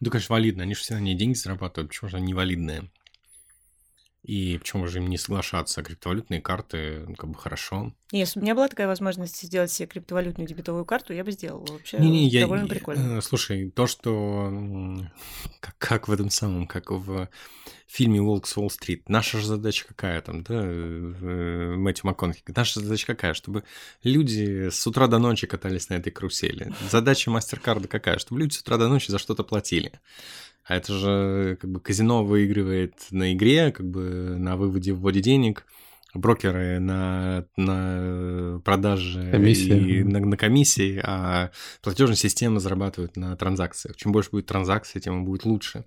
Да, конечно, валидно. Они же все на ней деньги зарабатывают. Почему же они валидные? И почему же им не соглашаться? Криптовалютные карты, ну, как бы хорошо. Если бы у меня была такая возможность сделать себе криптовалютную дебетовую карту, я бы сделала. Вообще Не-не, я... довольно я- прикольно. э, Слушай, то, что... Как, как в этом самом, как в фильме «Волк с Уолл-стрит». Наша же задача какая там, да, э, Мэтью МакКонахи? Наша задача какая? Чтобы люди с утра до ночи катались на этой карусели. Задача мастер-карда какая? Чтобы люди с утра до ночи за что-то платили. А это же как бы казино выигрывает на игре, как бы на выводе, вводе денег, брокеры на, на продаже Комиссии. и на, на комиссии, а платежная система зарабатывает на транзакциях. Чем больше будет транзакций, тем будет лучше.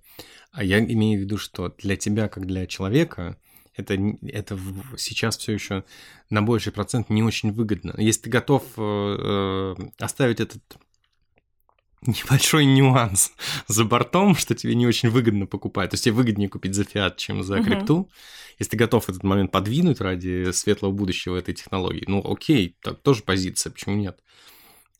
А я имею в виду, что для тебя, как для человека, это, это сейчас все еще на больший процент не очень выгодно. Если ты готов э, э, оставить этот небольшой нюанс за бортом, что тебе не очень выгодно покупать. То есть тебе выгоднее купить за фиат, чем за крипту. Uh-huh. Если ты готов этот момент подвинуть ради светлого будущего этой технологии, ну окей, так тоже позиция, почему нет?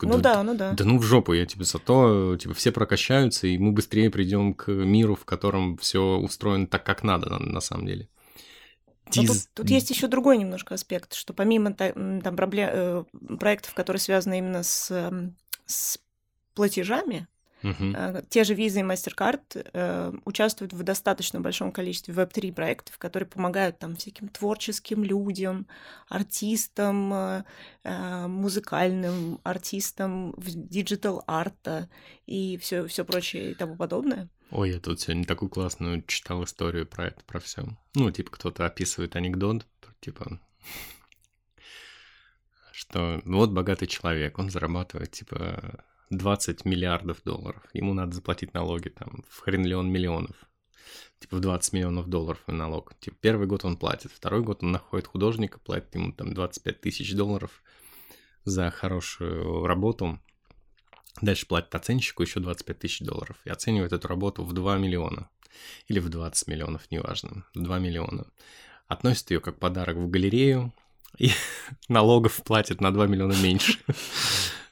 Ну да, ну да. Да ну в жопу, я тебе зато, типа, все прокачаются, и мы быстрее придем к миру, в котором все устроено так, как надо на, на самом деле. Диз... Тут, тут есть еще другой немножко аспект, что помимо там, проблем, э, проектов, которые связаны именно с, с платежами, Uh-huh. Те же Visa и MasterCard э, участвуют в достаточно большом количестве Web3 проектов, которые помогают там всяким творческим людям, артистам, э, э музыкальным артистам, digital арта и все, все прочее и тому подобное. Ой, я тут сегодня такую классную читал историю про это, про все. Ну, типа, кто-то описывает анекдот, типа, что вот богатый человек, он зарабатывает, типа, 20 миллиардов долларов. Ему надо заплатить налоги там в хренлион миллионов. Типа в 20 миллионов долларов налог. Типа первый год он платит, второй год он находит художника, платит ему там 25 тысяч долларов за хорошую работу. Дальше платит оценщику еще 25 тысяч долларов и оценивает эту работу в 2 миллиона. Или в 20 миллионов, неважно. 2 миллиона. Относит ее как подарок в галерею, и налогов платит на 2 миллиона меньше.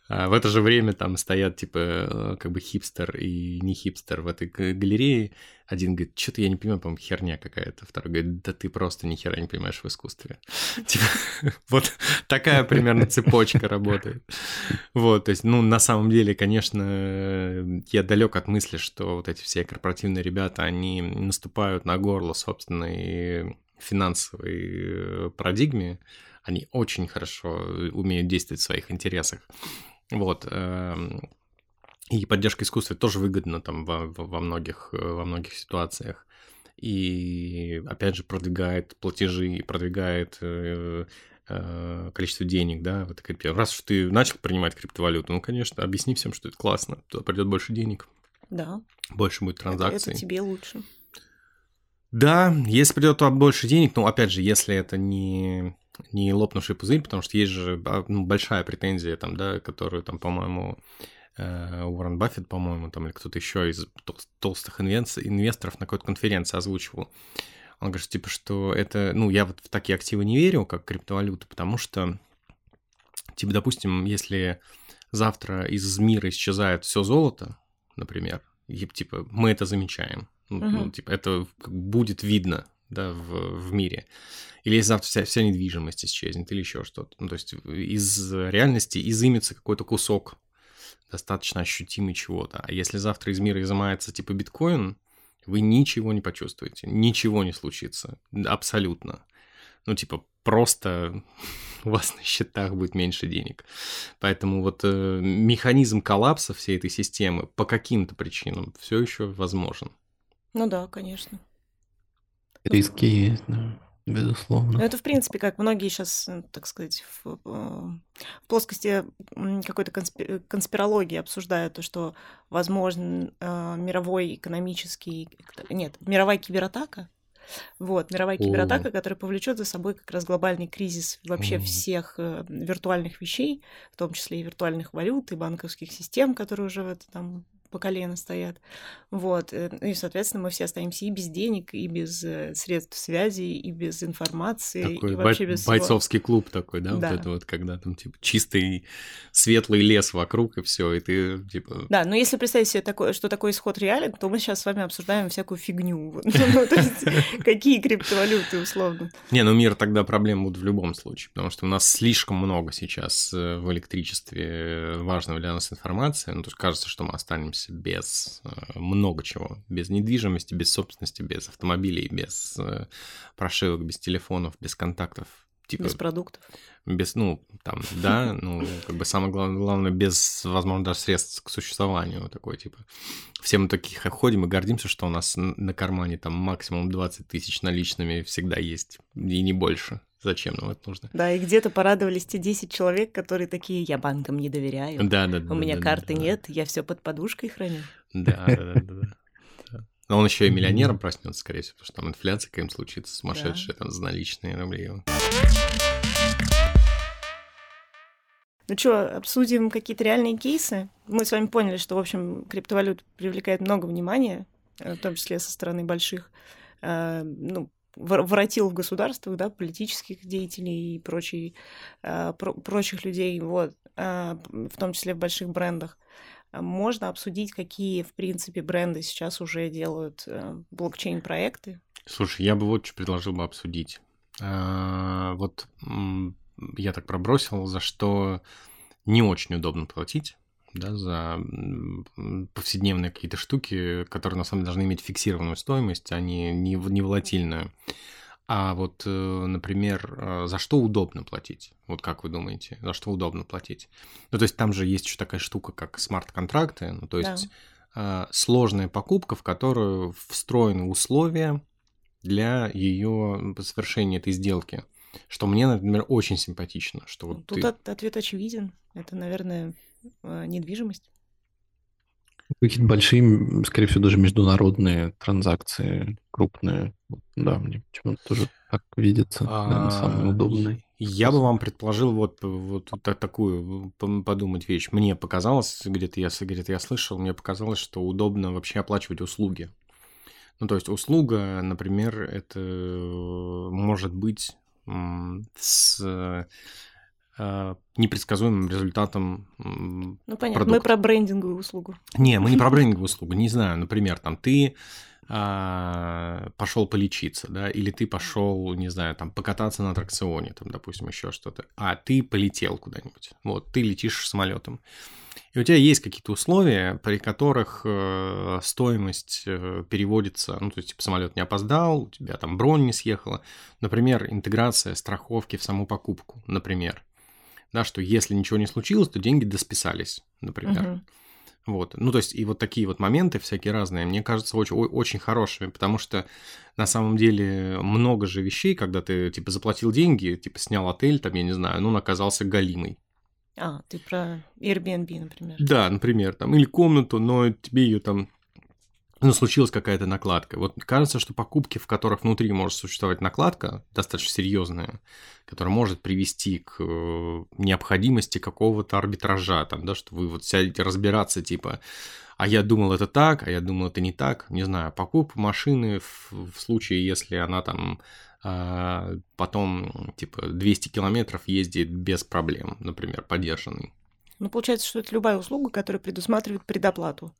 А в это же время там стоят, типа, э, как бы хипстер и не хипстер в этой галерее. Один говорит, что-то я не понимаю, по-моему, херня какая-то. Второй говорит, да ты просто ни хера не понимаешь в искусстве. Типа, вот такая примерно цепочка работает. Вот, то есть, ну, на самом деле, конечно, я далек от мысли, что вот эти все корпоративные ребята, они наступают на горло собственной финансовой э, парадигме, они очень хорошо умеют действовать в своих интересах. Вот. Эм, и поддержка искусства тоже выгодна там во, во, многих, э, во многих ситуациях. И, опять же, продвигает платежи, продвигает э, э, количество денег, да, в этой крипте. Раз уж ты начал принимать криптовалюту, ну, конечно, объясни всем, что это классно, туда придет больше денег. Да. Больше будет транзакций. Это, это тебе лучше. Да, если придет больше денег, ну, опять же, если это не не лопнувший пузырь, потому что есть же а, ну, большая претензия, там, да, которую, там, по-моему, э, Уоррен Баффет, по-моему, там, или кто-то еще из толстых инвесторов на какой-то конференции озвучивал. Он говорит, типа, что это, ну, я вот в такие активы не верю, как криптовалюты, потому что, типа, допустим, если завтра из мира исчезает все золото, например, и, типа, мы это замечаем, uh-huh. ну, типа, это будет видно, да, в, в мире. Или если завтра вся, вся недвижимость исчезнет, или еще что-то. Ну, то есть из реальности изымется какой-то кусок достаточно ощутимый чего-то. А если завтра из мира изымается типа биткоин, вы ничего не почувствуете, ничего не случится, абсолютно. Ну, типа, просто у вас на счетах будет меньше денег. Поэтому вот э, механизм коллапса всей этой системы по каким-то причинам все еще возможен. Ну да, конечно. Риски есть, да. Безусловно. Ну, это, в принципе, как многие сейчас, так сказать, в, э, в плоскости какой-то конспирологии обсуждают то, что возможен э, мировой экономический... Нет, мировая кибератака, вот, мировая кибератака, которая повлечет за собой как раз глобальный кризис вообще всех э, виртуальных вещей, в том числе и виртуальных валют, и банковских систем, которые уже в это там по колено стоят. Вот. Э, ну и, соответственно, мы все остаемся и без денег, и без э, средств связи, и без информации, такой и вообще без бойцовский всего. клуб такой, да? да? Вот это вот, когда там, типа, чистый светлый лес вокруг, и все, и ты, типа... Да, но если представить себе, такое, что такой исход реален, то мы сейчас с вами обсуждаем всякую фигню. Ну, какие криптовалюты, условно. Не, ну мир тогда проблем будут в любом случае, потому что у нас слишком много сейчас э, в электричестве важного для нас информации, ну, то есть кажется, что мы останемся останемся без э, много чего, без недвижимости, без собственности, без автомобилей, без э, прошивок, без телефонов, без контактов. Типа, без продуктов. Без, ну, там, да, ну, как бы самое главное, главное, без, возможно, даже средств к существованию такой, типа. Все мы такие ходим и гордимся, что у нас на кармане там максимум 20 тысяч наличными всегда есть, и не больше. Зачем нам это нужно? Да, и где-то порадовались те 10 человек, которые такие, я банкам не доверяю. Да, да, да. У меня да, карты да, нет, я все под подушкой храню. Да, да, да, да. да. Но он еще и миллионером проснется, скорее всего, потому что там инфляция какая-нибудь случится, сумасшедшая, там, за наличные рубли. Ну что, обсудим какие-то реальные кейсы? Мы с вами поняли, что, в общем, криптовалют привлекает много внимания, э, в том числе со стороны больших, э, ну, воротил в государствах, да, политических деятелей и прочей, э, про прочих людей, вот, в том числе в больших брендах. Можно обсудить, какие, в принципе, бренды сейчас уже делают блокчейн-проекты? Слушай, я бы вот что предложил бы обсудить. Вот я так пробросил, за что не очень удобно платить, да, за повседневные какие-то штуки, которые на самом деле должны иметь фиксированную стоимость, а не, не, не волатильную. А вот, э, например, э, за что удобно платить? Вот как вы думаете, за что удобно платить? Ну, то есть там же есть еще такая штука, как смарт-контракты, ну, то есть да. сложная покупка, в которую встроены условия для ее совершения этой сделки. Что мне, например, очень симпатично. Что вот Тут ты... ответ очевиден. Это, наверное, э, недвижимость. Какие-то большие, скорее всего, даже международные транзакции, крупные. Да, мне почему-то тоже так видится, наверное, самый а, удобный. Я бы вам предложил вот, вот так, такую подумать вещь. Мне показалось, где-то я, где я слышал, мне показалось, что удобно вообще оплачивать услуги. Ну, то есть услуга, например, это может быть с э, непредсказуемым результатом. Ну, понятно, продукта. мы про брендинговую услугу. Не, мы не про брендинговую услугу. Не знаю, например, там ты а, пошел полечиться, да, или ты пошел, не знаю, там покататься на аттракционе, там, допустим, еще что-то, а ты полетел куда-нибудь. Вот, ты летишь самолетом. И у тебя есть какие-то условия, при которых э, стоимость э, переводится, ну, то есть, типа, самолет не опоздал, у тебя там бронь не съехала. Например, интеграция страховки в саму покупку, например. Да, что если ничего не случилось, то деньги досписались, например. Угу. Вот. Ну, то есть, и вот такие вот моменты всякие разные, мне кажется, очень, очень хорошими, потому что на самом деле много же вещей, когда ты, типа, заплатил деньги, типа, снял отель, там, я не знаю, ну, он оказался галимый. А, ты про Airbnb, например. Да, например, там, или комнату, но тебе ее там ну, случилась какая-то накладка. Вот кажется, что покупки, в которых внутри может существовать накладка, достаточно серьезная, которая может привести к э, необходимости какого-то арбитража, там, да, что вы вот сядете разбираться, типа, а я думал это так, а я думал это не так, не знаю, покупка машины в, в случае, если она там а, потом, типа, 200 километров ездит без проблем, например, поддержанный. Ну, получается, что это любая услуга, которая предусматривает предоплату.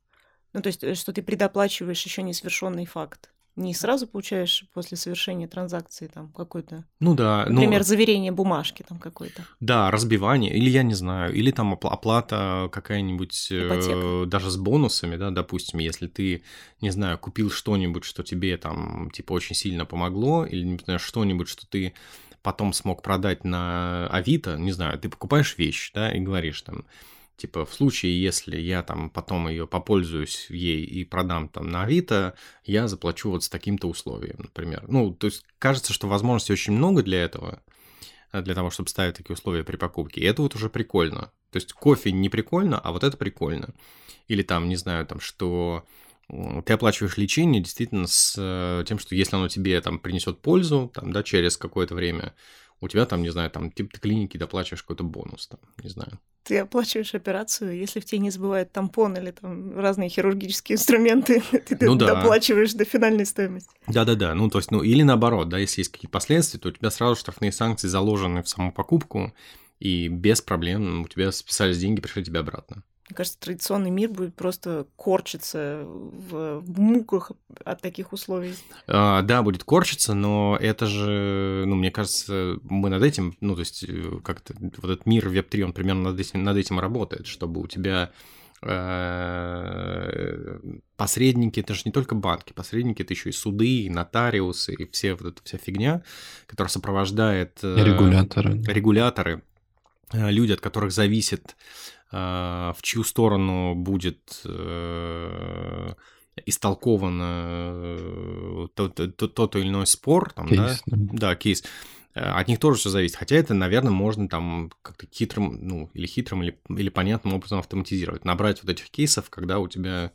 Ну, то есть, э, что ты предоплачиваешь еще несовершенный факт не сразу получаешь после совершения транзакции там какой-то, ну да, ну например, ну, заверение бумажки там какой-то. Да, разбивание, или я не знаю, или там оплата какая-нибудь, э, даже с бонусами, да, допустим, если ты, не знаю, купил что-нибудь, что тебе там типа очень сильно помогло, или, не знаю, что-нибудь, что ты потом смог продать на Авито, не знаю, ты покупаешь вещь, да, и говоришь там, Типа, в случае, если я там потом ее попользуюсь ей и продам там на Авито, я заплачу вот с таким-то условием, например. Ну, то есть кажется, что возможностей очень много для этого, э, для того, чтобы ставить такие условия при покупке. И это вот уже прикольно. То есть кофе не прикольно, а вот это прикольно. Или там, не знаю, там, что ты оплачиваешь лечение действительно с э, тем, что если оно тебе там принесет пользу, там, да, через какое-то время, у тебя там, не знаю, там, типа ты клиники доплачиваешь какой-то бонус, там, не знаю. Ты оплачиваешь операцию, если в тебе не забывают тампон или там разные хирургические инструменты, ты ну, да. доплачиваешь до финальной стоимости. Да-да-да, ну то есть, ну или наоборот, да, если есть какие-то последствия, то у тебя сразу штрафные санкции заложены в саму покупку, и без проблем у тебя списались деньги, пришли тебе обратно. Мне кажется, традиционный мир будет просто корчиться в, муках от таких условий. А, да, будет корчиться, но это же, ну, мне кажется, мы над этим, ну, то есть э, как-то вот этот мир Web3, он примерно над этим, над этим работает, чтобы у тебя э, посредники, это же не только банки, посредники это еще и суды, и нотариусы, и все вот эта вся фигня, которая сопровождает... Э, регуляторы. Регуляторы, люди, от которых зависит а, в чью сторону будет э, истолкован э, тот, тот, тот или иной спор, там, кейс, да? да, кейс. Э, от них тоже все зависит. Хотя это, наверное, можно там как-то хитрым, ну, или хитрым, или, или понятным образом автоматизировать. Набрать вот этих кейсов, когда у тебя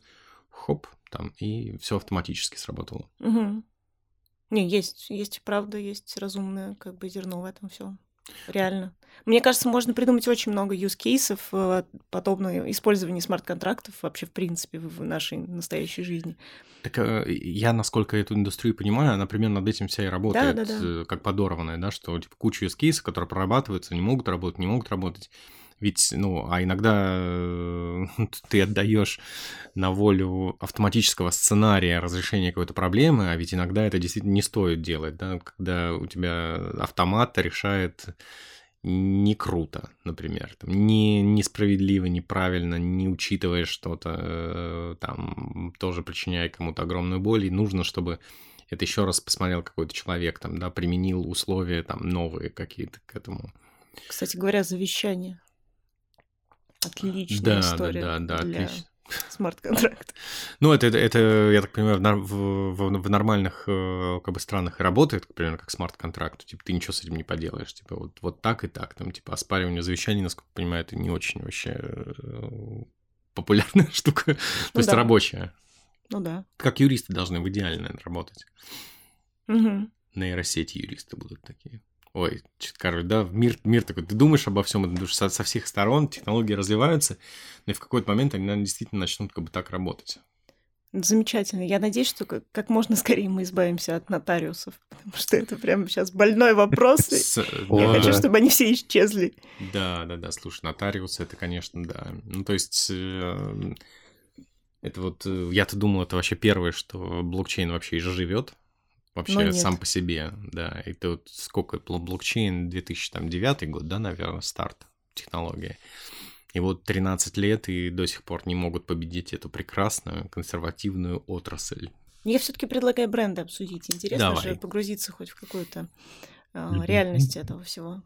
хоп, там, и все автоматически сработало. Угу. Не, есть, есть правда, есть разумное как бы зерно в этом все. Реально. Мне кажется, можно придумать очень много use кейсов э, подобного использования смарт-контрактов вообще в принципе в нашей настоящей жизни. Так э, я, насколько эту индустрию понимаю, она примерно над этим вся и работает, Да, да, да. как подорванная, да, что типа куча use кейсов, которые прорабатываются, не могут работать, не могут работать. Ведь, ну, а иногда э, ты отдаешь на волю автоматического сценария разрешения какой-то проблемы, а ведь иногда это действительно не стоит делать, да, когда у тебя автомат решает не круто, например, там, не несправедливо, неправильно, не учитывая что-то, э, там, тоже причиняя кому-то огромную боль, и нужно, чтобы это еще раз посмотрел какой-то человек, там, да, применил условия там новые какие-то к этому. Кстати говоря, завещание. Отличная Да, да, история да, да, для отлично. смарт-контракта. Ну, это, это, это, я так понимаю, в, в- в- нормальных э, как бы странах и работает, например, как смарт-контракт. Типа, ты ничего с этим не поделаешь. Типа, вот, вот так и так. Там, типа, оспаривание завещаний, насколько я понимаю, это не очень вообще э, популярная штука. То Ну есть да. рабочая. Ну да. Как юристы должны в идеале, наверное, работать. Мгм. Нейросети юристы будут такие. Ой, короче, да, мир, мир такой, ты думаешь обо всем этом, потому что со, со всех сторон технологии развиваются, но и в какой-то момент они, наверное, действительно начнут как бы так работать. Замечательно. Я надеюсь, что как, как можно скорее мы избавимся от нотариусов, потому что это прям сейчас больной вопрос. Я хочу, чтобы они все исчезли. Да, да, да, слушай, нотариус это, конечно, да. Ну, то есть, э, это вот, э, я-то думал, это вообще первое, что блокчейн вообще и живет, вообще нет. сам по себе, да. Это вот сколько, бл- блокчейн 2009 год, да, наверное, старт технологии. И вот 13 лет и до сих пор не могут победить эту прекрасную консервативную отрасль. Я все-таки предлагаю бренды обсудить. Интересно Давай. же погрузиться хоть в какую-то э, реальность этого всего.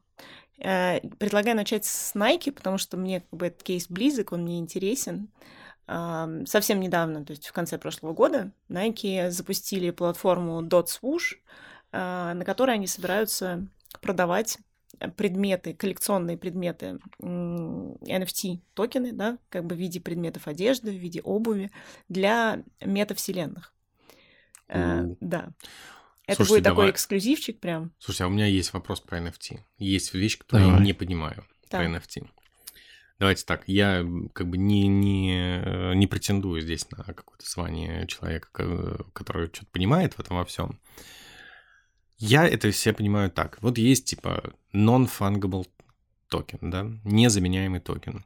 Э, предлагаю начать с Nike, потому что мне как бы этот кейс близок, он мне интересен. Ам, Совсем недавно, то есть в конце прошлого года, Nike запустили платформу Dot Swoosh, э, на которой они собираются продавать предметы, коллекционные предметы, м, NFT токены, да, как бы в виде предметов одежды, в виде обуви для метавселенных. У. Да. Это Слушайте, будет такой давай. эксклюзивчик прям. Слушайте, а у меня есть вопрос про NFT. Есть вещь, которую я Давай. не понимаю про Так. NFT. Давайте так, я как бы не, не, не претендую здесь на какое-то звание человека, ко- который что-то понимает в этом во всем. Я это все понимаю так. Вот есть типа non-fungible токен, да, незаменяемый токен.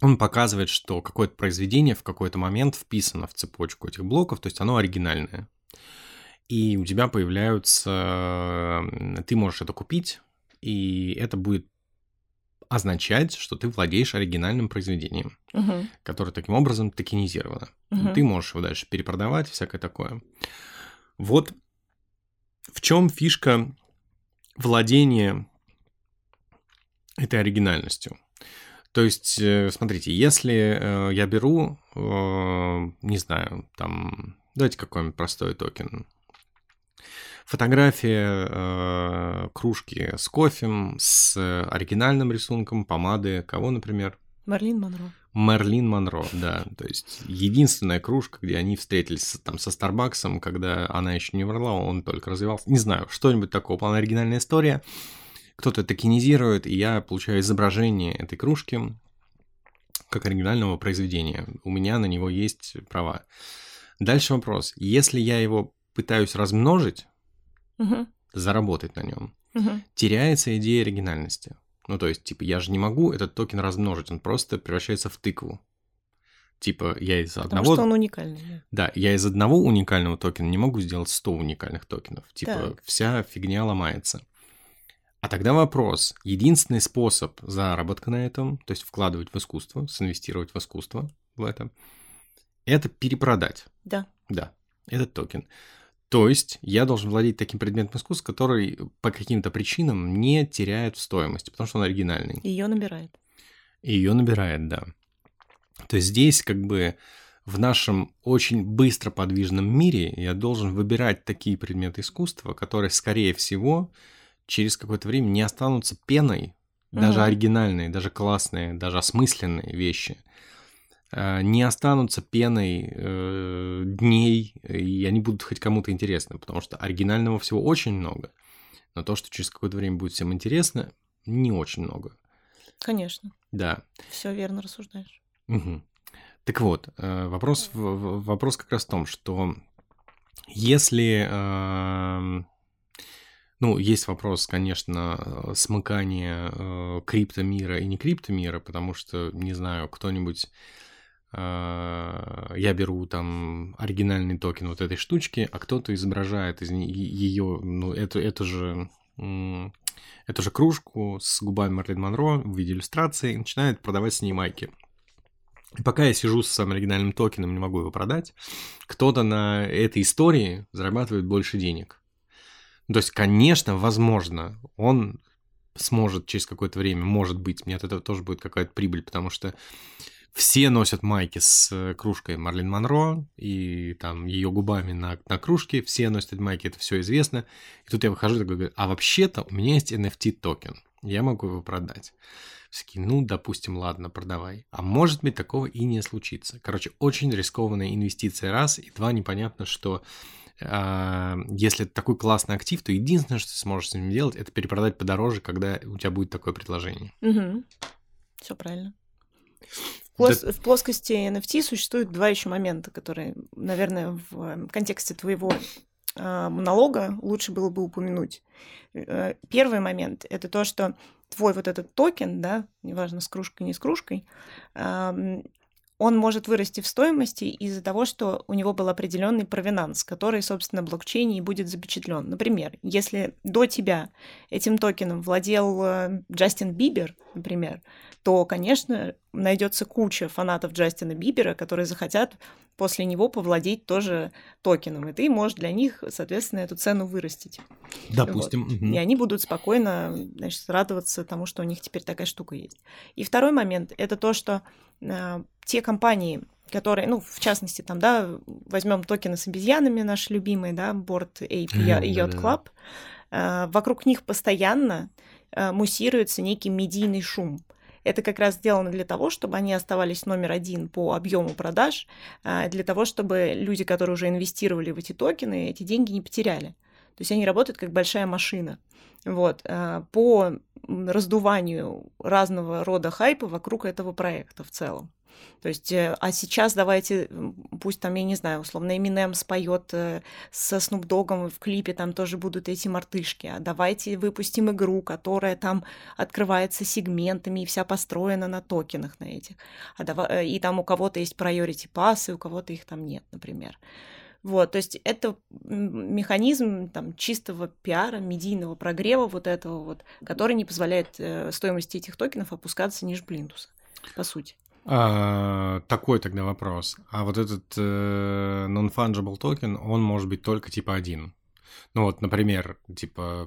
Он показывает, что какое-то произведение в какой-то момент вписано в цепочку этих блоков, то есть оно оригинальное. И у тебя появляются... Ты можешь это купить, и это будет означать, что ты владеешь оригинальным произведением, Мгм, которое таким образом токенизировано. мгм. Ты можешь его дальше перепродавать, всякое такое. Вот в чем фишка владения этой оригинальностью. То есть, э, смотрите, если э, я беру, э, не знаю, там, давайте какой-нибудь простой токен. Фотография э, кружки с кофем, с оригинальным рисунком, помады, кого, например? Марлин Монро. Мерлин Монро, да. То есть единственная кружка, где они встретились там со Старбаксом, когда она еще не умерла, он только развивался. Не знаю, что-нибудь такого. План оригинальная история. Кто-то токенизирует, и я получаю изображение этой кружки как оригинального произведения. У меня на него есть права. Дальше вопрос. Если я его пытаюсь размножить, Мгм, заработать на нем, мгм. теряется идея оригинальности. Ну, то есть, типа, я же не могу этот токен размножить, он просто превращается в тыкву. Типа, я из Потому одного... что он уникальный. да. Да, я из одного уникального токена не могу сделать 100 уникальных токенов. Типа, Так. вся фигня ломается. А тогда вопрос. Единственный способ заработка на этом, то есть вкладывать в искусство, инвестировать в искусство в это, это перепродать. Да. Да, этот токен. То есть я должен владеть таким предметом искусства, который по каким-то причинам не теряет в стоимости, потому что он оригинальный. Ее набирает. Ее набирает, да. То есть здесь как бы в нашем очень быстро подвижном мире я должен выбирать такие предметы искусства, которые, скорее всего, через какое-то время не останутся пеной, даже Мгм. оригинальные, даже классные, даже осмысленные вещи, не останутся пеной э, дней, и они будут хоть кому-то интересны, потому что оригинального всего очень много, но то, что через какое-то время будет всем интересно, не очень много. Конечно, Да. все верно рассуждаешь. Мгм. Так вот, э, вопрос, в- вопрос как раз в том, что если... эм, Ну, есть вопрос, конечно, э, смыкания э, криптомира и не криптомира, потому что, не знаю, кто-нибудь... э, Я беру там оригинальный токен вот этой штучки, а кто-то изображает из ее, ну, эту, эту же эту же кружку с губами Марлин Монро в виде иллюстрации и начинает продавать с ней майки. И пока я сижу с самым оригинальным токеном, не могу его продать, кто-то на этой истории зарабатывает больше денег. То есть, конечно, возможно, он сможет через какое-то время, может быть, мне от этого тоже будет какая-то прибыль, потому что все носят майки с э, кружкой Марлин Монро и там ее губами на, на кружке, все носят майки, это все известно. И тут я выхожу и такой говорю, а вообще-то у меня есть NFT токен, я могу его продать. Все такие, ну, допустим, ладно, продавай. А может быть, такого и не случится. Короче, очень рискованная инвестиция, раз, и два, непонятно, что а, если это такой классный актив, то единственное, что ты сможешь с ним делать, это перепродать подороже, когда у тебя будет такое предложение. Все правильно. В, плос- в плоскости NFT существует два еще момента, которые, наверное, в э, контексте твоего э, монолога лучше было бы упомянуть. Э, Первый момент это то, что твой вот этот токен, да, неважно, с кружкой, не с кружкой, он может вырасти в стоимости из-за того, что у него был определенный provenance, который, собственно, в блокчейне и будет запечатлен. Например, если до тебя этим токеном владел э, Джастин Бибер, например, то, конечно, найдется куча фанатов Джастина Бибера, которые захотят после него повладеть тоже токеном, и ты можешь для них, соответственно, эту цену вырастить. Допустим. Вот. мгм. И они будут спокойно значит, радоваться тому, что у них теперь такая штука есть. И второй момент это то, что э, те компании, которые, ну, в частности, там, да, возьмем токены с обезьянами, наши любимые, да, Board Ape и Yacht. Club, э, вокруг них постоянно э, муссируется некий медийный шум. Это как раз сделано для того, чтобы они оставались номер один по объему продаж, а, для того, чтобы люди, которые уже инвестировали в эти токены, эти деньги не потеряли. То есть они работают как большая машина. Вот, а, по раздуванию разного рода хайпа вокруг этого проекта в целом. То есть, э, а сейчас давайте, пусть там, я не знаю, условно, Eminem споет э, со Snoop Dogg'ом в клипе, там тоже будут эти мартышки, а давайте выпустим игру, которая там открывается сегментами и вся построена на токенах на этих. А дава- э, и там у кого-то есть priority пассы, у кого-то их там нет, например. Вот, то есть это механизм там чистого пиара, медийного прогрева вот этого вот, который не позволяет э, стоимости этих токенов опускаться ниже плинтуса, по сути. А, такой тогда вопрос. А вот этот э, non-fungible токен, он может быть только типа один. Ну вот, например, типа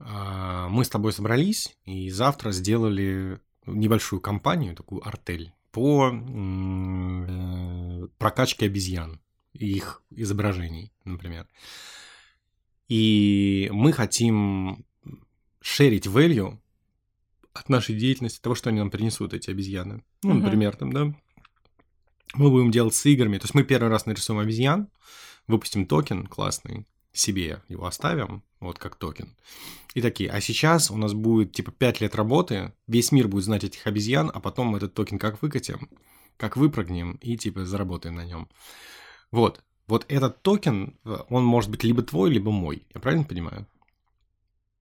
а, мы с тобой собрались и завтра сделали небольшую кампанию, такую артель, по э, прокачке обезьян их изображений, например. И мы хотим шерить value от нашей деятельности, того, что они нам принесут, эти обезьяны. Ну, Мгм. например, там, да. Мы будем делать с играми. То есть мы первый раз нарисуем обезьян, выпустим токен классный, себе его оставим, вот как токен. И такие, а сейчас у нас будет типа 5 лет работы, весь мир будет знать этих обезьян, а потом мы этот токен как выкатим, как выпрыгнем и типа заработаем на нем. Вот. Вот этот токен, он может быть либо твой, либо мой. Я правильно понимаю?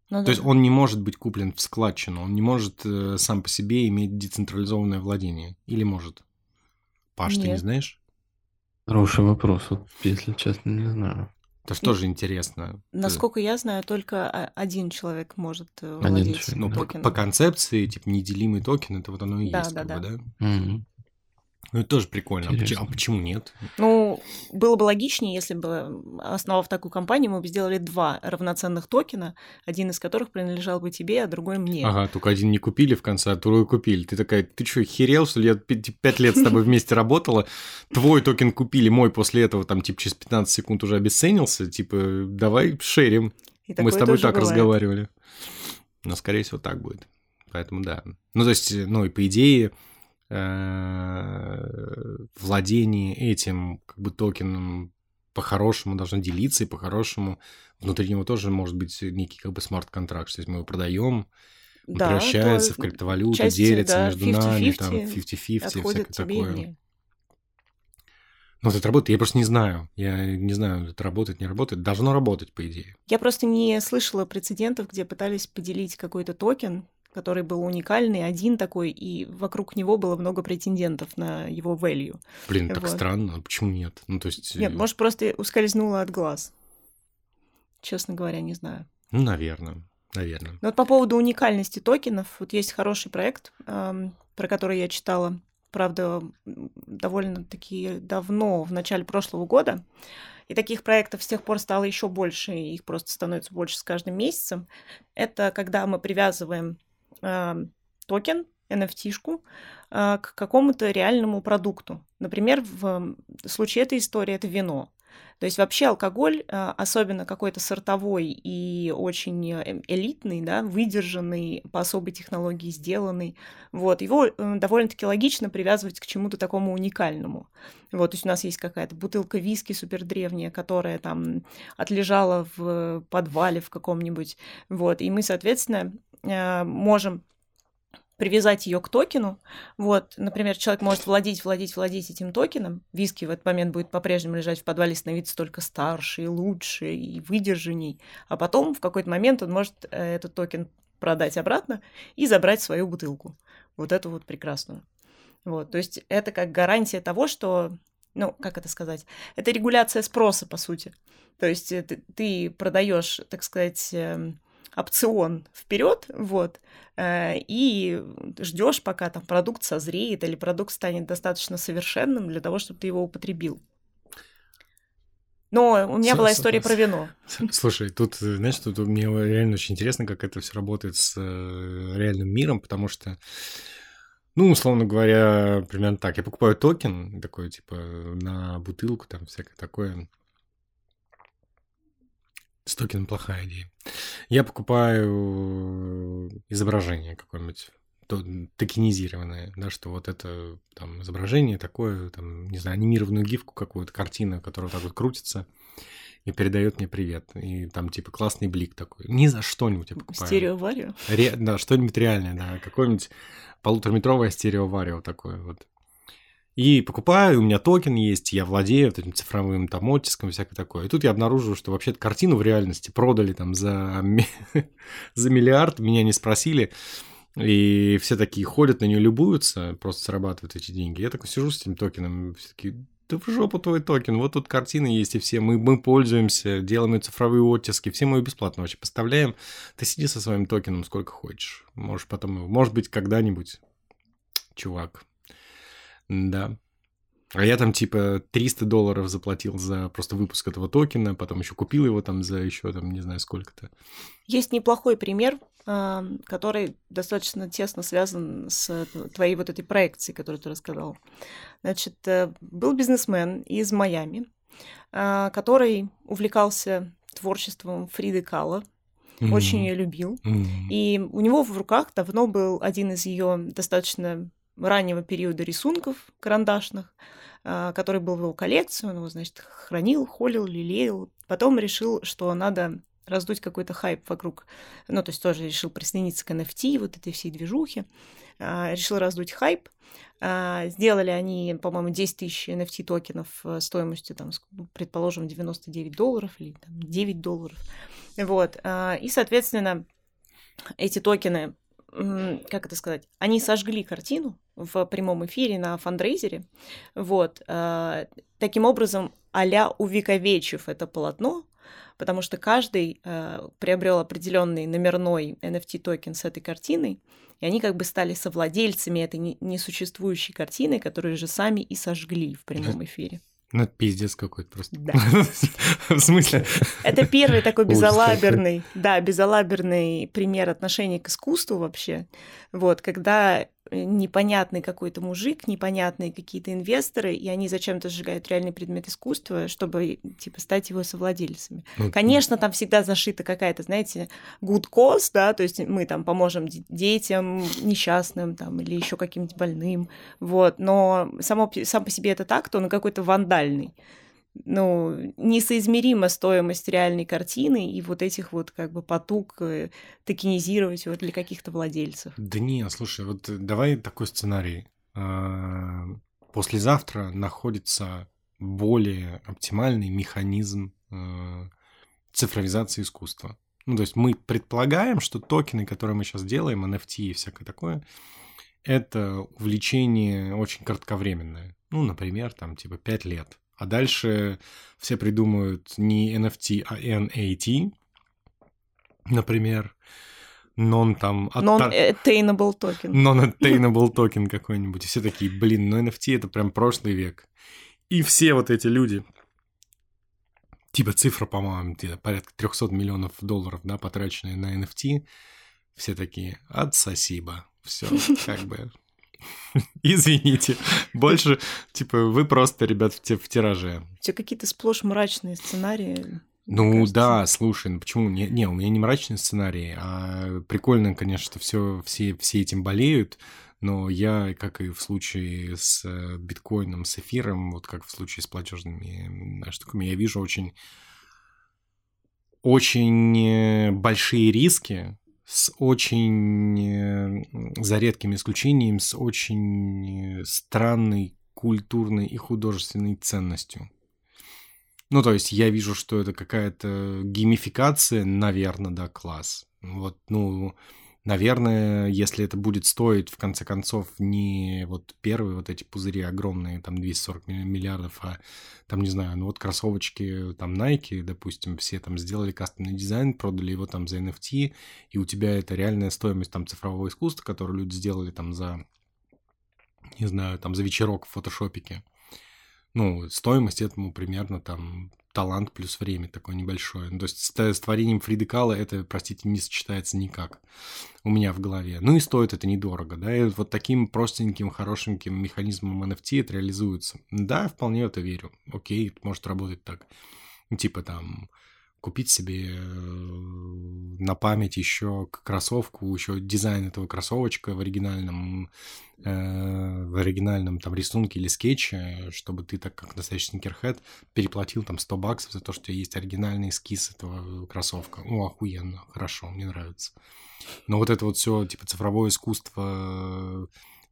Ну То да. есть он не может быть куплен в складчину, он не может э, сам по себе иметь децентрализованное владение. Или может? Паш, ты не Нет. знаешь? Хороший вопрос, вот, если честно, не знаю. Это что же интересно. Ты- Насколько я знаю, только о- один человек может э, Один владеть человек, Ну, по, по концепции, типа, неделимый токен, это вот оно и Да, есть, да, как бы, да. да? Мгм. Ну, это тоже прикольно. А почему, а почему нет? Ну, было бы логичнее, если бы, основав такую компанию, мы бы сделали два равноценных токена, один из которых принадлежал бы тебе, а другой мне. Ага, только один не купили в конце, а другой купили. Ты такая, ты что, херел, что ли? Я пять лет с тобой вместе работала, твой токен купили, мой после этого там типа через 15 секунд уже обесценился, типа давай шерим. Мы с тобой так бывает. разговаривали. Но, скорее всего, так будет. Поэтому да. Ну, то есть, ну и по идее, Э, владение этим как бы токеном по-хорошему должно делиться, и по-хорошему внутри него тоже может быть некий как бы смарт-контракт, то есть мы его продаем, он да, превращается в криптовалюту, части, делится да, между 50 -50 нами, там 50-50, всякое такое. Ну, вот это работает, я просто не знаю. Я не знаю, это работает, не работает. Должно работать, по идее. Я просто не слышала прецедентов, где пытались поделить какой-то токен который был уникальный, один такой, и вокруг него было много претендентов на его value. Блин, так вот. странно, а почему нет? Ну, то есть... Нет, может, просто ускользнуло от глаз. Честно говоря, не знаю. Ну, наверное, наверное. Но вот по поводу уникальности токенов, вот есть хороший проект, про который я читала, правда, довольно-таки давно, в начале прошлого года. И таких проектов с тех пор стало еще больше, и их просто становится больше с каждым месяцем. Это когда мы привязываем токен, NFT-шку а, к какому-то реальному продукту. Например, в случае этой истории это вино. То есть вообще алкоголь, а, особенно какой-то сортовой и очень э, элитный, да, выдержанный, по особой технологии сделанный, вот, его э, довольно-таки логично привязывать к чему-то такому уникальному. Вот, то есть у нас есть какая-то бутылка виски супер древняя, которая там отлежала в подвале в каком-нибудь, вот, и мы, соответственно, Э, можем привязать ее к токену. Вот, например, человек может владеть, владеть, владеть этим токеном. Виски в этот момент будет по-прежнему лежать в подвале, становиться только старше и лучше и выдержанней. А потом в какой-то момент он может э, этот токен продать обратно и забрать свою бутылку. Вот эту вот прекрасную. Вот, то есть это как гарантия того, что, ну, как это сказать, это регуляция спроса, по сути. То есть э, ты, ты продаешь, так сказать, эм, опцион вперед, вот, э, и ждешь, пока там продукт созреет или продукт станет достаточно совершенным для того, чтобы ты его употребил. Но у меня была история про вино. Слушай, тут, знаешь, тут мне реально очень интересно, как это все работает с э, реальным миром, потому что, ну, условно говоря, примерно так. Я покупаю токен такой, типа, на бутылку, там, всякое такое. С токеном плохая идея. Я покупаю изображение какое-нибудь токенизированное, да, что вот это там изображение такое, там, не знаю, анимированную гифку какую-то, картину, которая вот так вот крутится и передает мне привет. И там типа классный блик такой. Ни за что-нибудь я покупаю. Стереоварио? Ре... Да, что-нибудь реальное, да. Какое-нибудь полутораметровое стереоварио такое вот. И покупаю, у меня токен есть, я владею этим цифровым там оттиском, всякое такое. И тут я обнаружил, что вообще-то картину в реальности продали там за, за миллиард, меня не спросили. И все такие ходят на нее, любуются, просто зарабатывают эти деньги. Я такой сижу с этим токеном, все такие, да в жопу твой токен, вот тут картины есть, и все, мы, мы пользуемся, делаем цифровые оттиски, все мы ее бесплатно вообще поставляем. Ты сиди со своим токеном сколько хочешь. Можешь потом, может быть, когда-нибудь, чувак, да. А я там типа 300 долларов заплатил за просто выпуск этого токена, потом еще купил его там за еще там не знаю сколько-то. Есть неплохой пример, а, который достаточно тесно связан с твоей вот этой проекцией, которую ты рассказал. Значит, э, был бизнесмен из Майами, а, который увлекался творчеством Фриды Кала, mm-hmm. очень ее любил. Mm-hmm. И у него в руках давно был один из ее достаточно раннего периода рисунков карандашных, а, который был в его коллекции, он его, значит, хранил, холил, лелеял. Потом решил, что надо раздуть какой-то хайп вокруг, ну, то есть тоже решил присоединиться к NFT, вот этой всей движухе, а, решил раздуть хайп. А, сделали они, по-моему, 10 тысяч NFT токенов э, стоимостью, там, предположим, 99 долларов или там, 9 долларов. Вот. И, соответственно, эти токены как это сказать, они сожгли картину в прямом эфире на фандрейзере, вот, э, таким образом, а-ля увековечив это полотно, потому что каждый э, приобрел определенный номерной NFT токен с этой картиной, и они как бы стали совладельцами этой несуществующей картины, которую же сами и сожгли в прямом эфире. Ну, это пиздец какой-то просто. Да. В смысле? Это первый такой безалаберный, да, безалаберный пример отношения к искусству вообще. Вот, когда непонятный какой-то мужик, непонятные какие-то инвесторы, и они зачем-то сжигают реальный предмет искусства, чтобы, типа, стать его совладельцами. Ну, Конечно, там всегда зашита какая-то, знаете, good cause, да, то есть мы там поможем де- детям несчастным там или еще каким-нибудь больным, вот, но само, сам по себе это так, то он какой-то вандальный. Ну, несоизмерима стоимость реальной картины и вот этих вот как бы потуг э, токенизировать его для каких-то владельцев. Да не, слушай, вот давай такой сценарий. А, Послезавтра находится более оптимальный механизм э, цифровизации искусства. Ну, то есть мы предполагаем, что токены, которые мы сейчас делаем, NFT и всякое такое, это увлечение очень кратковременное. Ну, например, там типа 5 лет. А дальше все придумают не NFT, а NAT, например, non там... Non-attainable токен. non-attainable токен какой-нибудь. И все такие, блин, ну NFT это прям прошлый век. И все вот эти люди, типа цифра, по-моему, где-то порядка 300 миллионов долларов, да, потраченные на NFT, все такие, отсосиба. Все, как бы... Извините, больше, типа, вы просто, ребят, в, в тираже. У тебя какие-то сплошь мрачные сценарии. Ну кажется. да, слушай, ну почему? Не, не, у меня не мрачный сценарий, а прикольно, конечно, что все, все, все этим болеют, но я, как и в случае с э, биткоином, с эфиром, вот как в случае с платежными штуками, я вижу очень, очень э, большие риски с очень, э, за редким исключением, с очень э, странной культурной и художественной ценностью. Ну, то есть я вижу, что это какая-то геймификация, наверное, да, класс. Вот, ну, наверное, если это будет стоить, в конце концов, не вот первые вот эти пузыри огромные, там 240 ми- миллиардов, а там, не знаю, ну вот кроссовочки, там Nike, допустим, все там сделали кастомный дизайн, продали его там за NFT, и у тебя это реальная стоимость там цифрового искусства, которую люди сделали там за, не знаю, там за вечерок в фотошопике. Ну, стоимость этому примерно там талант плюс время такое небольшое. Ну, то есть с, творением Фриды Кала это, простите, не сочетается никак у меня в голове. Ну и стоит это недорого, да, и вот таким простеньким, хорошеньким механизмом NFT это реализуется. Да, вполне это верю. Окей, может работать так. Типа там купить себе э, на память еще кроссовку, еще дизайн этого кроссовочка в оригинальном, э, в оригинальном там рисунке или скетче, чтобы ты так как настоящий сникерхед переплатил там 100 баксов за то, что есть оригинальный эскиз этого кроссовка. О, охуенно, хорошо, мне нравится. Но вот это вот все типа цифровое искусство,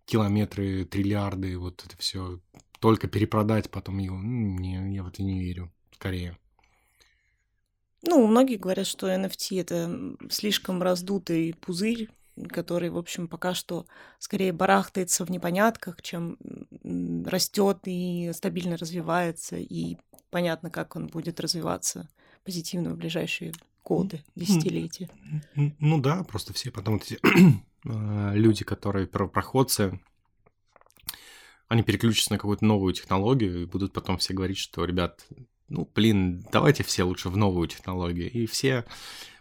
километры, триллиарды, вот это все только перепродать потом его, не, я в это не верю, скорее. Ну, многие говорят, что NFT это слишком раздутый пузырь, который, в общем, пока что скорее барахтается в непонятках, чем растет и стабильно развивается, и понятно, как он будет развиваться позитивно в ближайшие годы, десятилетия. Ну да, просто все потом эти э, люди, которые первопроходцы, они переключатся на какую-то новую технологию и будут потом все говорить, что, ребят, ну, блин, давайте все лучше в новую технологию. И все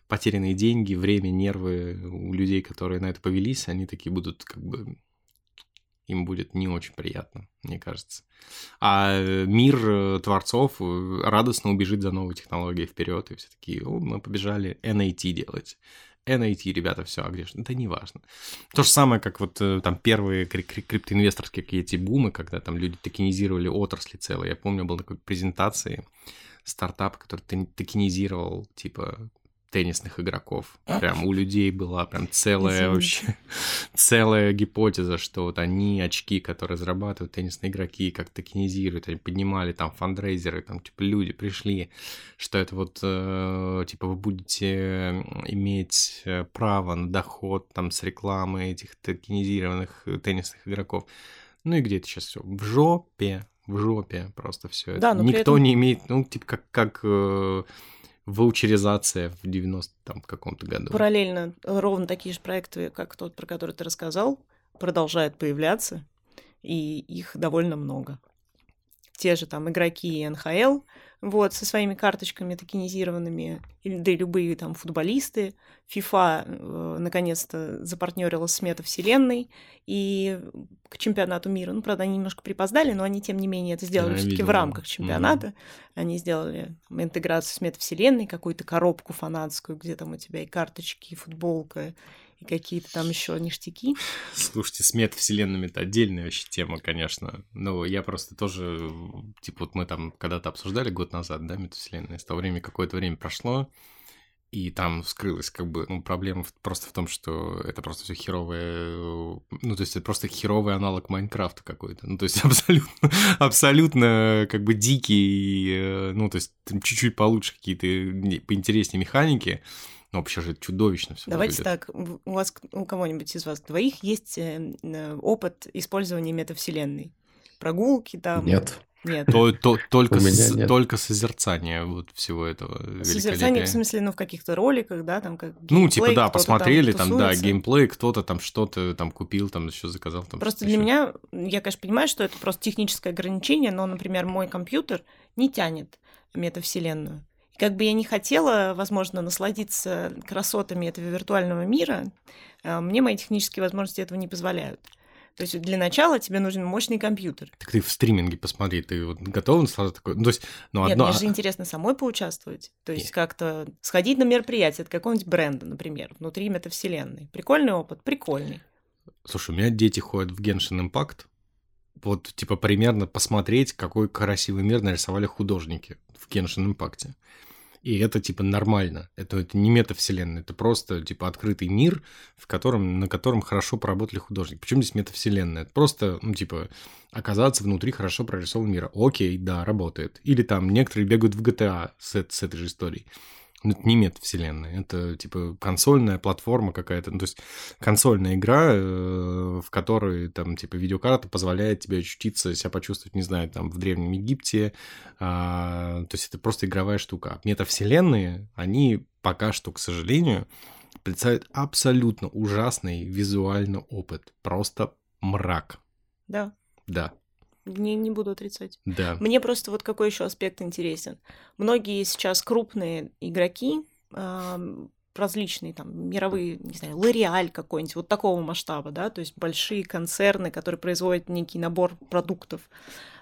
потерянные деньги, время, нервы у людей, которые на это повелись, они такие будут как бы... Им будет не очень приятно, мне кажется. А э, мир э, творцов э, радостно убежит за новой технологией вперед, и все такие, о, мы побежали NAT делать. NAT, ребята, все, а где же? Да неважно. То же самое, как вот э, там первые кри- кри- криптоинвесторские какие-то бумы, когда там люди токенизировали отрасли целые. Я помню, был такой презентации стартап, который токенизировал, типа, теннисных игроков. Прям у людей была прям целая Извините. вообще целая гипотеза, что вот они очки, которые зарабатывают теннисные игроки, как токенизируют, они поднимали там фандрейзеры, там типа люди пришли, что это вот э, типа вы будете иметь э, право на доход там с рекламы этих токенизированных э, теннисных игроков. Ну и где это сейчас все? В жопе, в жопе просто все это. Да, Никто этом- не имеет, ну типа как как э, ваучеризация в 90 там каком-то году. Параллельно ровно такие же проекты, как тот, про который ты рассказал, продолжают появляться, и их довольно много. Те же там игроки НХЛ, вот, со своими карточками токенизированными, или, да и любые там футболисты. FIFA э, наконец-то запартнерилась с метавселенной, и к чемпионату мира, ну, правда, они немножко припоздали, но они, тем не менее, это сделали все-таки в рамках чемпионата. Mm-hmm. Они сделали там, интеграцию с метавселенной, какую-то коробку фанатскую, где там у тебя и карточки, и футболка, и какие-то там еще ништяки. Слушайте, с метавселенными это отдельная вообще тема, конечно. Но я просто тоже, типа, вот мы там когда-то обсуждали год назад, да, метавселенные. С того времени какое-то время прошло, и там вскрылась как бы, ну, проблема просто в том, что это просто все херовое, ну, то есть это просто херовый аналог Майнкрафта какой-то, ну, то есть абсолютно, абсолютно как бы дикий, э, ну, то есть чуть-чуть получше какие-то поинтереснее механики, ну, вообще же чудовищно все Давайте выглядит. так, у вас, у кого-нибудь из вас двоих есть э, э, опыт использования метавселенной? Прогулки там? Нет. Нет. То, то, только, с, нет. только созерцание вот всего этого. Созерцание в смысле, ну, в каких-то роликах, да, там как Ну, типа, да, посмотрели, там, там, да, геймплей, кто-то там что-то там купил, там еще заказал. Там просто для еще. меня, я, конечно, понимаю, что это просто техническое ограничение, но, например, мой компьютер не тянет метавселенную. И как бы я не хотела, возможно, насладиться красотами этого виртуального мира, а, мне мои технические возможности этого не позволяют. То есть для начала тебе нужен мощный компьютер. Так ты в стриминге посмотри, ты вот готов наслаждаться такой? Ну, то есть, ну, Нет, одно... мне же интересно самой поучаствовать. То есть Нет. как-то сходить на мероприятие от какого-нибудь бренда, например, внутри метавселенной. Прикольный опыт? Прикольный. Слушай, у меня дети ходят в Genshin Impact, вот, типа, примерно посмотреть, какой красивый мир нарисовали художники в Genshin Impact. И это, типа, нормально. Это, это не метавселенная, это просто, типа, открытый мир, в котором, на котором хорошо поработали художники. Почему здесь метавселенная? Это просто, ну, типа, оказаться внутри хорошо прорисованного мира. Окей, да, работает. Или там некоторые бегают в GTA с, с этой же историей. Ну, это не метавселенная, это типа консольная платформа какая-то, ну, то есть консольная игра, э, в которой там типа видеокарта позволяет тебе ощутиться, себя почувствовать, не знаю, там в Древнем Египте, а, то есть это просто игровая штука. Метавселенные, они пока что, к сожалению, представляют абсолютно ужасный визуальный опыт, просто мрак. Да. Да. Не, не буду отрицать. Да. Мне просто вот какой еще аспект интересен. Многие сейчас крупные игроки, различные там мировые, не знаю, Лореаль какой-нибудь, вот такого масштаба, да, то есть большие концерны, которые производят некий набор продуктов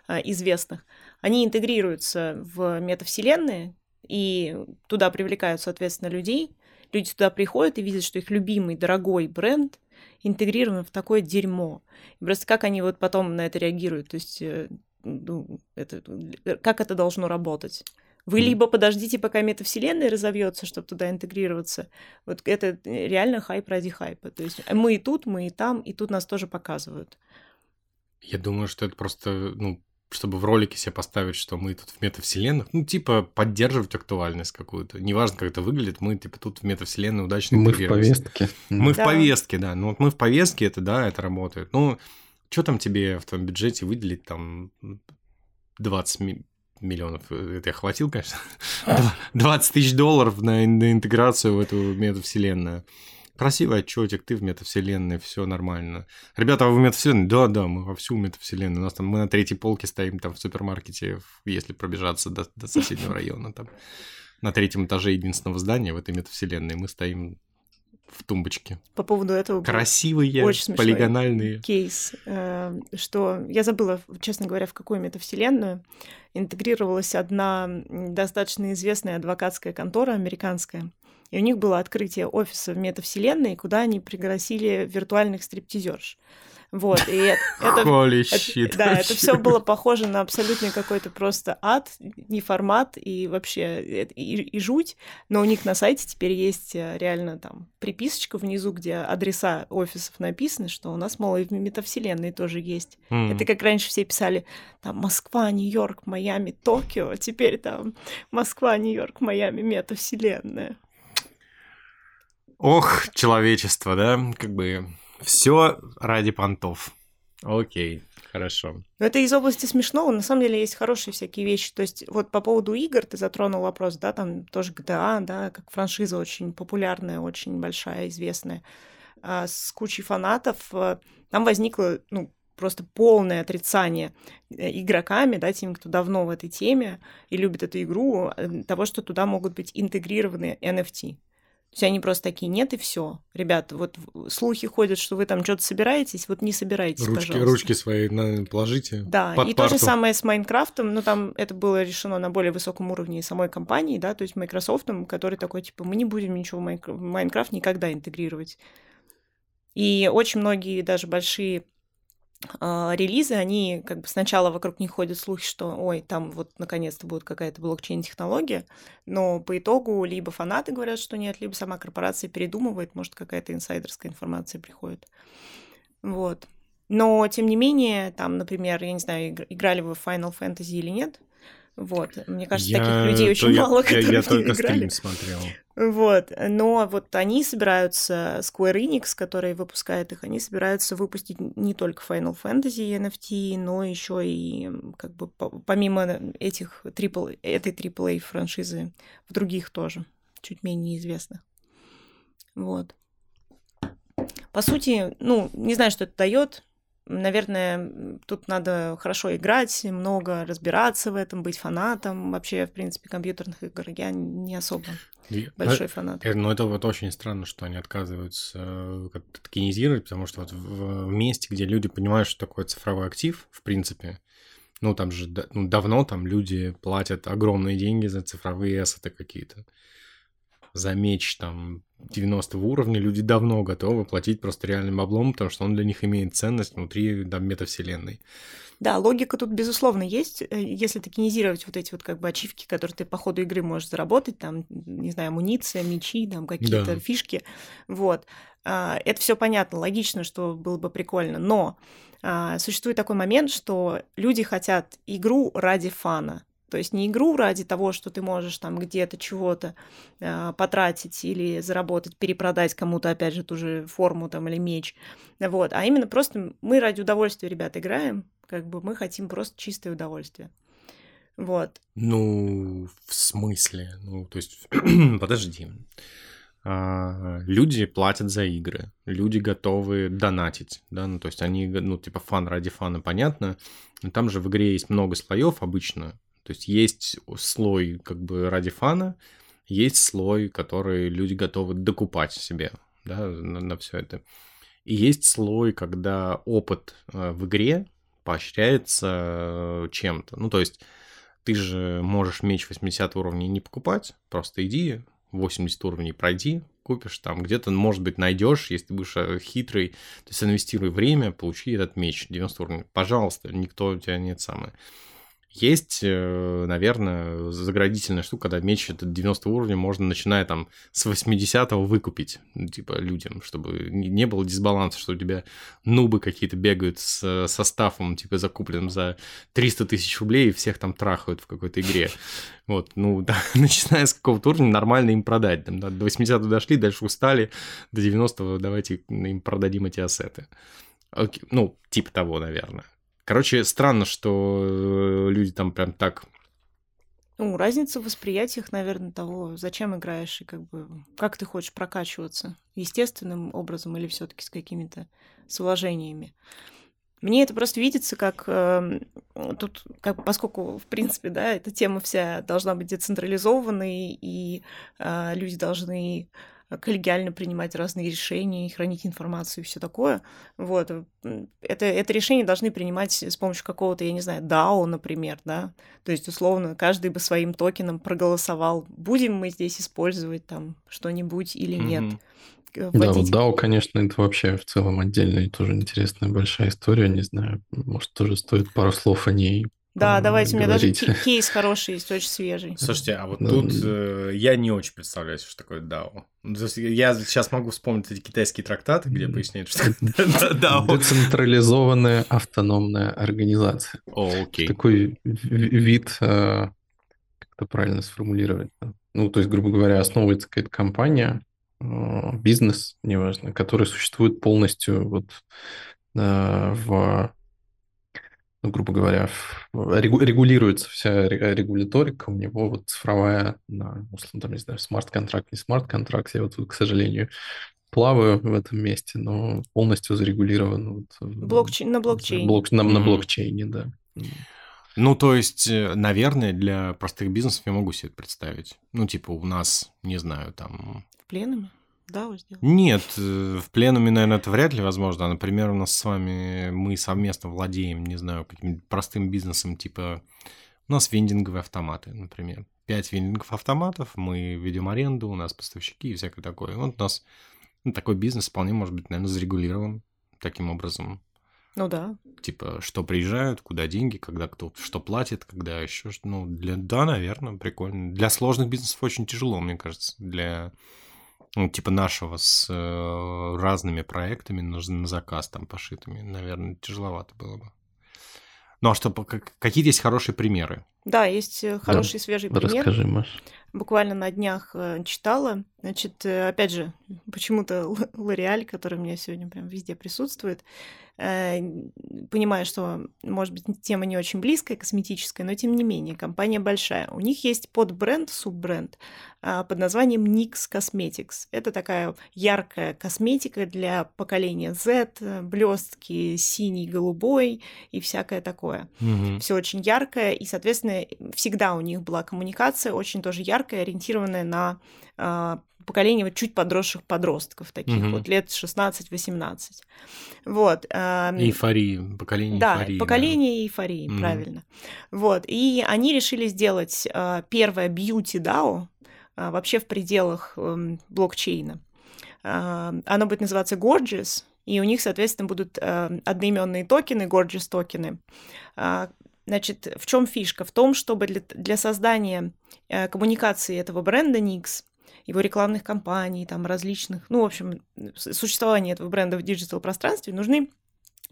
э, известных, они интегрируются в метавселенные, и туда привлекают, соответственно, людей. Люди туда приходят и видят, что их любимый, дорогой бренд интегрированы в такое дерьмо. И просто как они вот потом на это реагируют, то есть э, ну, это, э, как это должно работать? Вы либо подождите, пока метавселенная разовьется, чтобы туда интегрироваться. Вот это реально хайп ради хайпа. То есть мы и тут, мы и там, и тут нас тоже показывают. Я думаю, что это просто ну, чтобы в ролике себе поставить, что мы тут в метавселенных, ну, типа, поддерживать актуальность какую-то. Неважно, как это выглядит, мы, типа, тут в метавселенной удачно Мы в повестке. Мы да. в повестке, да. Ну, вот мы в повестке, это, да, это работает. Ну, что там тебе в твоем бюджете выделить, там, 20 миллионов, это я хватил, конечно, 20 тысяч долларов на, на интеграцию в эту метавселенную. Красивый отчетик, ты в метавселенной, все нормально. Ребята, а вы в метавселенной? Да, да, мы во всю метавселенную. У нас там мы на третьей полке стоим там в супермаркете, если пробежаться до, до соседнего района. Там на третьем этаже единственного здания в этой метавселенной мы стоим в тумбочке. По поводу этого красивые, очень полигональные кейс, э, что я забыла, честно говоря, в какую метавселенную интегрировалась одна достаточно известная адвокатская контора американская и у них было открытие офиса в метавселенной, куда они пригласили виртуальных стриптизерш. Вот, и это, Holy shit, это, да, это все было похоже на абсолютный какой-то просто ад, не формат и вообще и, и жуть. Но у них на сайте теперь есть э, реально там приписочка внизу, где адреса офисов написаны, что у нас, мол, и в метавселенной тоже есть. Mm. Это как раньше все писали там Москва, Нью-Йорк, Майами, Токио, теперь там Москва, Нью-Йорк, Майами, метавселенная. Ох, человечество, да? Как бы все ради понтов. Окей, хорошо. Но это из области смешного. На самом деле есть хорошие всякие вещи. То есть вот по поводу игр ты затронул вопрос, да, там тоже GTA, да, как франшиза очень популярная, очень большая, известная, а, с кучей фанатов. Там возникло, ну, просто полное отрицание э, игроками, да, теми, кто давно в этой теме и любит эту игру, э, того, что туда могут быть интегрированы NFT. То есть они просто такие, нет, и все. Ребята, вот слухи ходят, что вы там что-то собираетесь, вот не собирайтесь, ручки, пожалуйста. Ручки свои на, положите Да, под и парту. то же самое с Майнкрафтом, но там это было решено на более высоком уровне самой компании, да, то есть Microsoft, который такой, типа, мы не будем ничего в Майнкрафт никогда интегрировать. И очень многие даже большие релизы, они как бы сначала вокруг них ходят слухи, что ой, там вот наконец-то будет какая-то блокчейн-технология, но по итогу либо фанаты говорят, что нет, либо сама корпорация передумывает, может, какая-то инсайдерская информация приходит. Вот. Но, тем не менее, там, например, я не знаю, играли вы в Final Fantasy или нет, вот. Мне кажется, я, таких людей очень я, мало, которые я, я в только играли. смотрел. Вот. Но вот они собираются, Square Enix, который выпускает их, они собираются выпустить не только Final Fantasy NFT, но еще и как бы помимо этих triple, этой AAA франшизы в других тоже, чуть менее известных. Вот. По сути, ну, не знаю, что это дает, Наверное, тут надо хорошо играть, много разбираться в этом, быть фанатом. Вообще, в принципе, компьютерных игр я не особо и, большой фанат. Э, ну, это вот очень странно, что они отказываются э, как-то токенизировать, потому что вот в, в месте, где люди понимают, что такое цифровой актив, в принципе, ну, там же ну, давно там люди платят огромные деньги за цифровые ассеты какие-то за меч там 90 уровня люди давно готовы платить просто реальным баблом, потому что он для них имеет ценность внутри там, метавселенной. Да, логика тут, безусловно, есть. Э, если токенизировать вот эти вот как бы ачивки, которые ты по ходу игры можешь заработать, там, не знаю, амуниция, мечи, там какие-то да. фишки, вот. А, это все понятно, логично, что было бы прикольно, но а, существует такой момент, что люди хотят игру ради фана. То есть не игру ради того, что ты можешь там где-то чего-то э, потратить или заработать, перепродать кому-то, опять же, ту же форму там или меч. Вот. А именно просто мы ради удовольствия, ребят, играем. Как бы мы хотим просто чистое удовольствие. Вот. Ну, в смысле? Ну, то есть, подожди. А, люди платят за игры, люди готовы донатить, да, ну, то есть они, ну, типа, фан ради фана, понятно, но там же в игре есть много слоев обычно, то есть есть слой как бы ради фана, есть слой, который люди готовы докупать себе да, на, на все это. И есть слой, когда опыт э, в игре поощряется э, чем-то. Ну, то есть ты же можешь меч 80 уровней не покупать, просто иди 80 уровней пройди, купишь там, где-то, может быть, найдешь, если ты будешь э, хитрый, то есть инвестируй время, получи этот меч 90 уровней. Пожалуйста, никто у тебя нет самое. Есть, э, наверное, заградительная штука, когда меч этот 90 уровня можно, начиная там с 80-го, выкупить, ну, типа, людям, чтобы не было дисбаланса, что у тебя нубы какие-то бегают с составом, типа, закупленным за 300 тысяч рублей и всех там трахают в какой-то игре. Вот, ну, да, начиная с какого-то уровня нормально им продать. Там, да, до 80 дошли, дальше устали, до 90 давайте им продадим эти ассеты. Ну, типа того, наверное. Короче, странно, что э, люди там прям так... Ну, разница в восприятиях, наверное, того, зачем играешь и как бы как ты хочешь прокачиваться. Естественным образом или все таки с какими-то с. Мне это просто видится как э, тут, как поскольку в принципе, да, эта тема вся должна быть децентрализованной и э, люди должны коллегиально принимать разные решения, хранить информацию и все такое. Вот. Это, это решение должны принимать с помощью какого-то, я не знаю, DAO, например, да. То есть, условно, каждый бы своим токеном проголосовал, будем мы здесь использовать там что-нибудь или нет. Mm-hmm. Да, вот DAO, конечно, это вообще в целом отдельная и тоже интересная большая история. Не знаю, может, тоже стоит пару слов о ней да, давайте, говорить. у меня даже кейс хороший есть, очень свежий. Слушайте, а вот да. тут э, я не очень представляю, что такое DAO. Ну, я сейчас могу вспомнить эти китайские трактаты, где поясняют, что DAO. Децентрализованная автономная организация. О, окей. Такой вид, э, как это правильно сформулировать? Ну, то есть, грубо говоря, основывается какая-то компания, э, бизнес, неважно, который существует полностью вот э, в ну, грубо говоря, регулируется вся регуляторика, у него вот цифровая, на, условно, там, не знаю, смарт-контракт, не смарт-контракт, я вот к сожалению, плаваю в этом месте, но полностью зарегулирован вот, Блокчейн, на блокчейне. Блок, на, на блокчейне, да. Ну, то есть, э, наверное, для простых бизнесов я могу себе это представить. Ну, типа, у нас, не знаю, там... В пленуме? Да, вы сделали? Нет, э, в пленуме, наверное, это вряд ли возможно. Например, у нас с вами, мы совместно владеем, не знаю, каким-то простым бизнесом, типа, у нас вендинговые автоматы, например. Пять вендингов автоматов, мы ведем аренду, у нас поставщики и всякое такое. Вот у нас ну, такой бизнес вполне может быть, наверное, зарегулирован таким образом. Ну да. Типа, что приезжают, куда деньги, когда кто что платит, когда еще что. Ну, для, да, наверное, прикольно. Для сложных бизнесов очень тяжело, мне кажется. Для ну, типа нашего с э, разными проектами нужно на заказ там пошитыми, наверное, тяжеловато было бы. Ну а что, какие есть хорошие примеры? Да, есть э, хороший да. свежий пример. Расскажи, Маш. Буквально на днях э, читала. Значит, э, опять же, почему-то Лореаль, который у меня сегодня прям везде присутствует, Э, понимаю, что, может быть, тема не очень близкая, косметическая, но тем не менее, компания большая. У них есть подбренд, суббренд а, под названием NYX Cosmetics. Это такая яркая косметика для поколения Z, блестки синий, голубой и всякое такое. Mm-hmm. Все очень яркое, и, соответственно, всегда у них была коммуникация очень тоже яркая, ориентированная на а, поколение вот чуть подросших подростков, таких угу. вот лет 16-18. Вот. Эйфории, поколение да, эйфории. поколение да. эйфории, угу. правильно. Вот. И они решили сделать а, первое бьюти DAO а, вообще в пределах эм, блокчейна. А, оно будет называться Gorgeous, и у них, соответственно, будут одноименные токены, Gorgeous токены. Значит, в чем фишка? В том, чтобы для, для создания э, коммуникации этого бренда Nix его рекламных кампаний, там различных, ну, в общем, существование этого бренда в диджитал-пространстве нужны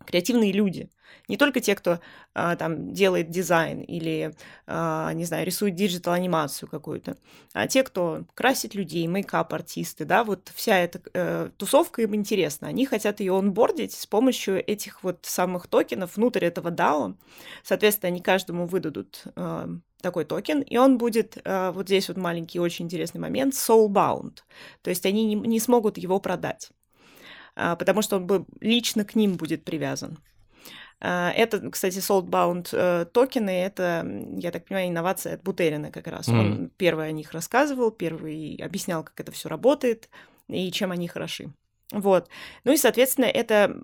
креативные люди. Не только те, кто а, там делает дизайн или, а, не знаю, рисует digital-анимацию какую-то, а те, кто красит людей, makeup-артисты, да, вот вся эта э, тусовка им интересна. Они хотят ее onboard ить с помощью этих вот самых токенов внутрь этого DAO. Соответственно, они каждому выдадут э, такой токен, и он будет, э, вот здесь вот маленький очень интересный момент, soulbound. То есть они не, не смогут его продать. А, потому что он бы лично к ним будет привязан. А, это, кстати, Saltbound э, токены, это, я так понимаю, инновация от Бутерина как раз. Mm. Он первый о них рассказывал, первый объяснял, как это все работает и чем они хороши. Вот. Ну и, соответственно, это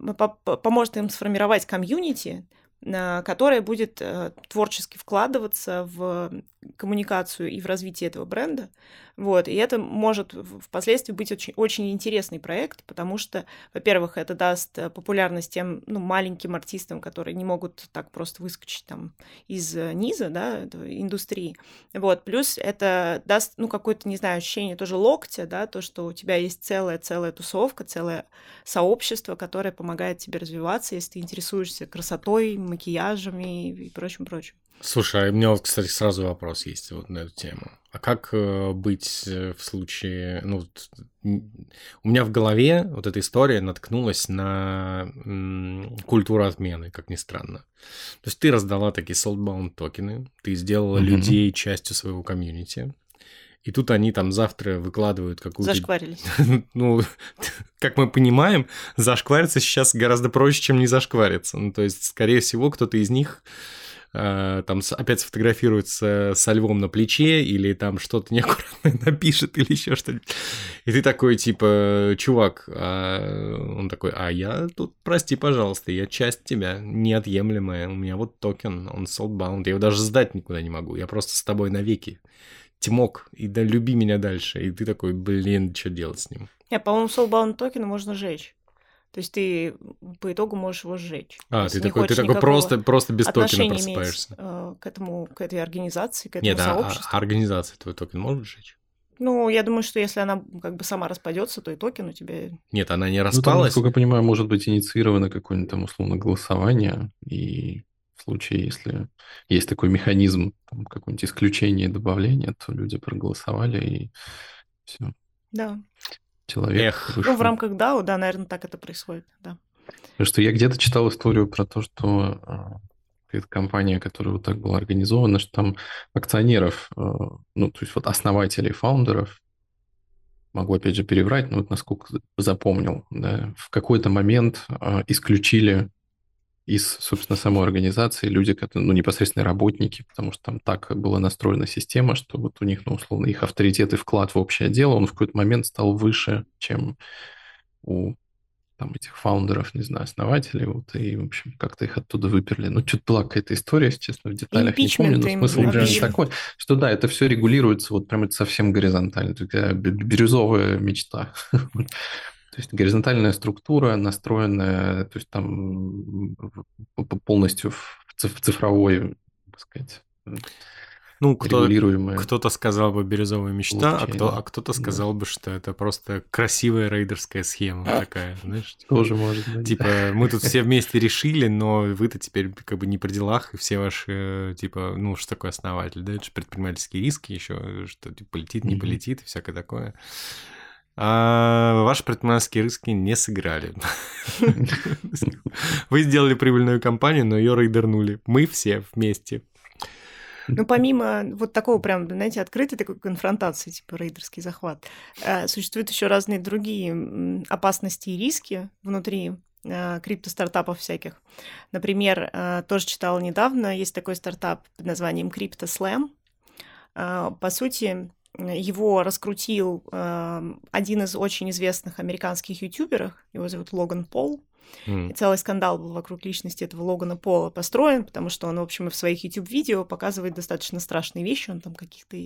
поможет им сформировать комьюнити, которая будет э, творчески вкладываться в коммуникацию и в развитие этого бренда. Вот. И это может впоследствии быть очень, очень интересный проект, потому что, во-первых, это даст э, популярность тем ну, маленьким артистам, которые не могут так просто выскочить там из э, низа да, индустрии. Вот. Плюс это даст ну, какое-то, не знаю, ощущение тоже локтя, да, то, что у тебя есть целая-целая тусовка, целое сообщество, которое помогает тебе развиваться, если ты интересуешься красотой, макияжами и прочим-прочим. Слушай, а у меня вот, кстати, сразу вопрос есть вот на эту тему. А как э, быть э, в случае... Ну, вот, у меня в голове вот эта история наткнулась на культуру отмены, как ни странно. То есть ты раздала такие soulbound токены, ты сделала mm-hmm. людей частью своего комьюнити, и тут они там завтра выкладывают какую-то... Зашкварились. ну, как мы понимаем, зашквариться сейчас гораздо проще, чем не зашквариться. Ну, то есть, скорее всего, кто-то из них там опять сфотографируется со львом на плече или там что-то неаккуратное напишет или еще что-нибудь. И ты такой, типа, чувак, а... он такой, а я тут, прости, пожалуйста, я часть тебя, неотъемлемая, у меня вот токен, он soulbound, я его даже сдать никуда не могу, я просто с тобой навеки. Чмоки, да, люби меня дальше. И ты такой, блин, что делать с ним? Я, по-моему, soulbound токен можно сжечь. То есть ты по итогу можешь его сжечь. А, ты такой, ты такой просто, просто без токена просыпаешься. Иметь, э, к этому, к этой организации, к этому Нет, сообществу. а, а организация твой токен может сжечь? Ну, я думаю, что если она как бы сама распадется, то и токен у тебя... Нет, она не распалась. Ну, там, насколько я понимаю, может быть инициировано какое-нибудь там условно голосование, и в случае, если есть такой механизм, там, какое-нибудь исключение и добавление, то люди проголосовали, и все. Да человек. Эх. Вышел. Ну, в рамках DAO, да, наверное, так это происходит, да. Потому что я где-то читал историю про то, что а, это компания, которая вот так была организована, что там акционеров, а, ну, то есть вот основателей, фаундеров, могу опять же переврать, но вот насколько запомнил, да, в какой-то момент э, исключили из, собственно, самой организации люди, которые, ну, непосредственно работники, потому что там так была настроена система, что вот у них, ну, условно, их авторитет и вклад в общее дело, он в какой-то момент стал выше, чем у там этих фаундеров, не знаю, основателей, вот, и, в общем, как-то их оттуда выперли. Ну, что-то была какая-то история, честно, в деталях не помню, но смысл примерно такой, что да, это все регулируется вот прям это совсем горизонтально, такая бирюзовая мечта. То есть горизонтальная структура, настроенная, то есть там полностью в цифровой, так сказать, ну, кто, кто-то сказал бы бирюзовая мечта, а, кто, а кто-то сказал да. бы, что это просто красивая рейдерская схема такая, знаешь? Тоже может быть. Типа, мы тут все вместе решили, но вы-то теперь как бы не при делах, и все ваши, типа, ну, что такое основатель, да, это же предпринимательские риски еще, что типа, полетит, не полетит, и всякое такое. А ваши предпринимательские риски не сыграли. Вы сделали прибыльную компанию, но ее рейдернули. Мы все вместе. Ну, помимо вот такого прям, знаете, открытой такой конфронтации, типа рейдерский захват, э, существуют еще разные другие опасности и риски внутри э, крипто-стартапов всяких. Например, э, тоже читала недавно, есть такой стартап под названием CryptoSlam. По сути, его раскрутил э, один из очень известных американских ютуберов, его зовут Логан Пол. Mm. И целый скандал был вокруг личности этого Логана Пола построен, потому что он, в общем, в своих YouTube-видео показывает достаточно страшные вещи, он там каких-то...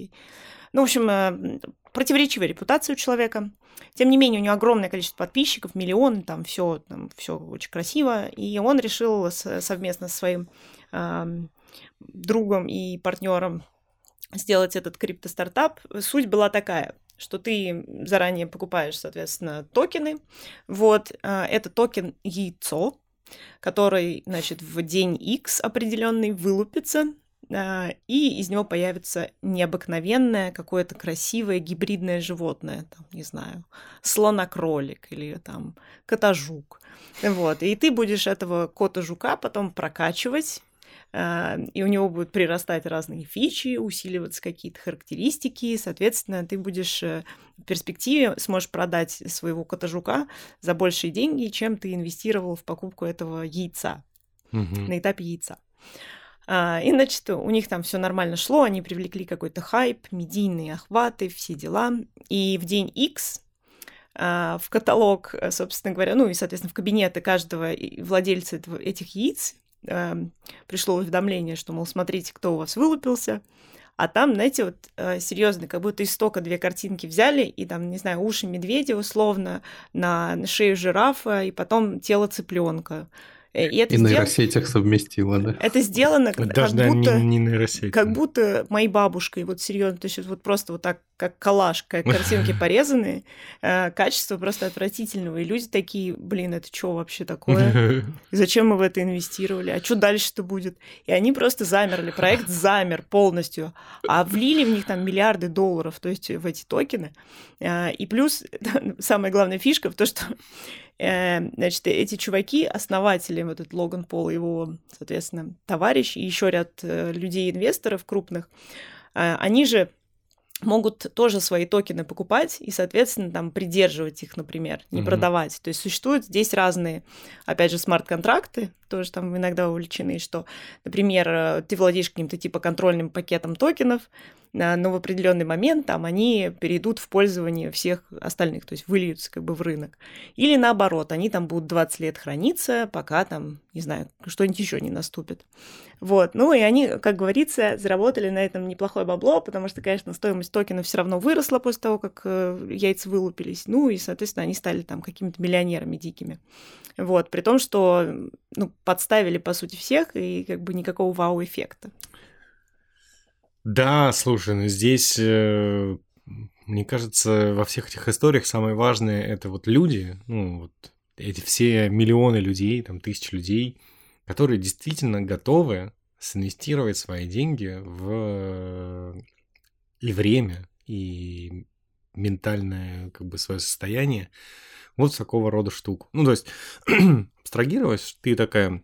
Ну, в общем, э, противоречивая репутация у человека. Тем не менее, у него огромное количество подписчиков, миллион, там все там все очень красиво, и он решил совместно со своим э, другом и партнером сделать этот криптостартап. Суть была такая, что ты заранее покупаешь, соответственно, токены. Вот, э, это токен яйцо, который, значит, в день X определенный вылупится, э, и из него появится необыкновенное какое-то красивое гибридное животное, там, не знаю, слонокролик или там котожук. Вот, и ты будешь этого кота-жука потом прокачивать, а, и у него будут прирастать разные фичи, усиливаться какие-то характеристики, соответственно, ты будешь э, в перспективе сможешь продать своего кота-жука за большие деньги, чем ты инвестировал в покупку этого яйца угу. на этапе яйца. А, и, значит, у них там все нормально шло, они привлекли какой-то хайп, медийные охваты, все дела. И в день X а, в каталог, собственно говоря, ну и, соответственно, в кабинеты каждого владельца этих яиц э, пришло уведомление, что, мол, смотрите, кто у вас вылупился. А там, знаете, вот э, серьезно, как будто из стока две картинки взяли, и там, не знаю, уши медведя условно, на шею жирафа, и потом тело цыпленка. Э, и, это и сдел... нейросетях совместила, да? Это сделано как, Даже, как будто... Не, не нейросеть. Как будто моей бабушкой, вот серьезно, то есть вот просто вот так, как коллаж, как картинки порезанные, э, качество просто отвратительного. И люди такие, блин, это что вообще такое? И зачем мы в это инвестировали? А что дальше-то будет? И они просто замерли, проект замер полностью. А влили в них там миллиарды долларов, то есть в эти токены. Э, и плюс, самая главная фишка в том, что Э, значит, эти чуваки, основатели, вот этот Логан Пол, его, соответственно, товарищ и еще ряд э, людей-инвесторов крупных, э, они же могут тоже свои токены покупать и, соответственно, там придерживать их, например, не mm-hmm. продавать. То есть существуют здесь разные, опять же, смарт-контракты, тоже там иногда увлечены, что, например, ты владеешь каким-то типа контрольным пакетом токенов, но в определенный момент там они перейдут в пользование всех остальных, то есть выльются как бы в рынок. Или наоборот, они там будут 20 лет храниться, пока там, не знаю, что-нибудь еще не наступит. Вот. Ну и они, как говорится, заработали на этом неплохое бабло, потому что, конечно, стоимость токена все равно выросла после того, как э, яйца вылупились. Ну и, соответственно, они стали там какими-то миллионерами дикими. Вот. При том, что ну, подставили, по сути, всех, и как бы никакого вау-эффекта. Да, слушай, ну здесь, э, мне кажется, во всех этих историях самое важное это вот люди, ну вот эти все миллионы людей, там тысячи людей, которые действительно готовы синвестировать свои деньги в и время, и ментальное как бы свое состояние вот такого рода штуку. Ну, то есть, абстрагировать, ты такая,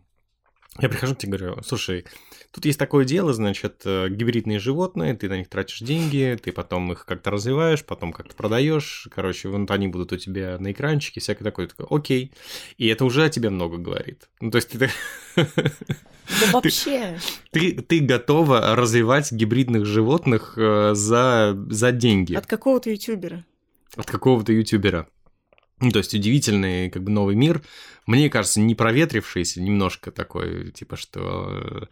Я прихожу к тебе говорю, слушай, тут есть такое дело, значит, э, гибридные животные, ты на них тратишь деньги, ты потом их как-то развиваешь, потом как-то продаешь, короче, вот они будут у тебя на экранчике, всякое такое, такое, окей. И это уже о тебе много говорит. Ну, то есть ты... Да вообще. Ты, ты готова развивать гибридных животных э, за, за деньги. От какого-то ютубера. От какого-то ютубера. Ну, то есть удивительный как бы новый мир, мне кажется, не проветрившийся немножко такой, типа что...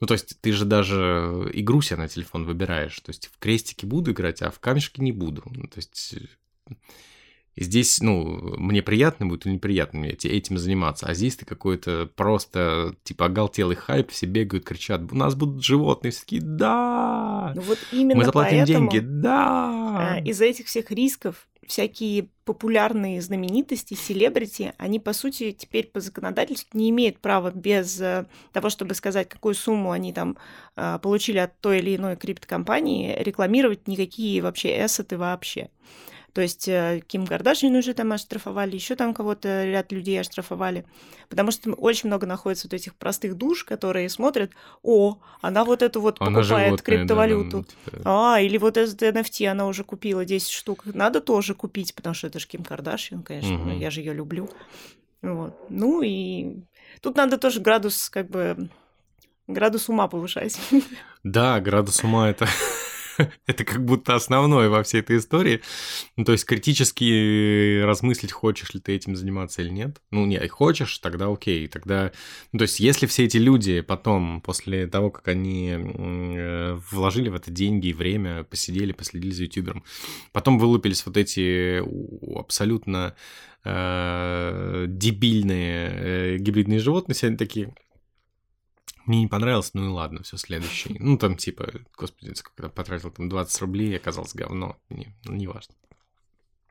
Ну, то есть ты же даже игру себе на телефон выбираешь, то есть в крестике буду играть, а в камешке не буду. Ну, то есть здесь, ну, мне приятно будет или неприятно мне этим заниматься, а здесь ты какой-то просто, типа, оголтелый хайп, все бегают, кричат, у нас будут животные, все такие, да, ну, вот именно мы заплатим поэтому, деньги, да. а, Из-за этих всех рисков всякие популярные знаменитости, селебрити, они, по сути, теперь по законодательству не имеют права без э, того, чтобы сказать, какую сумму они там э, получили от той или иной криптокомпании, рекламировать никакие вообще эссеты вообще. То есть э, Ким Кардашьян уже там оштрафовали, еще там кого-то ряд людей оштрафовали. Потому что очень много находится вот этих простых душ, которые смотрят, о, она вот эту вот Она покупает животное, криптовалюту. да, ну, типа, А, или вот этот NFT она уже купила 10 штук. Надо тоже купить, потому что это же Ким Кардашьян, конечно, Мгм. я же ее люблю. Вот. Ну и тут надо тоже градус, как бы, градус ума повышать. Да, градус ума это... это как будто основное во всей этой истории. Ну, то есть критически размыслить, хочешь ли ты этим заниматься или нет. Ну, не, хочешь, тогда окей. Тогда, ну, то есть если все эти люди потом, после того, как они э, вложили в это деньги и время, посидели, последили за ютубером, потом вылупились вот эти абсолютно э, дебильные э, гибридные животные, все они такие, мне не понравилось, ну и ладно, все следующий. Ну, там, типа, господи, сколько я потратил, там, 20 рублей, оказалось говно. Не, ну, не важно.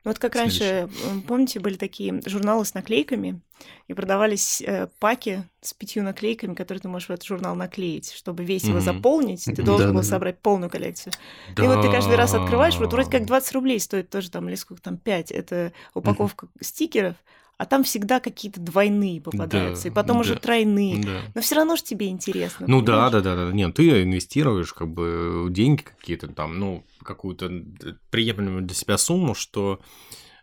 Вот как раньше, м, помните, были такие журналы с наклейками, и продавались э, паки с пятью наклейками, которые ты можешь в этот журнал наклеить, чтобы весь его Мгм. заполнить, ты должен был собрать полную коллекцию. И вот ты каждый раз открываешь, вот вроде как 20 рублей стоит тоже там, или сколько там, 5, это упаковка стикеров, а там всегда какие-то двойные попадаются, Да, и потом уже да. тройные. Да. Но все равно же тебе интересно. Ну да, понимаешь? да, да, да. Нет, ты инвестируешь как бы деньги какие-то там, ну, какую-то приемлемую для себя сумму, что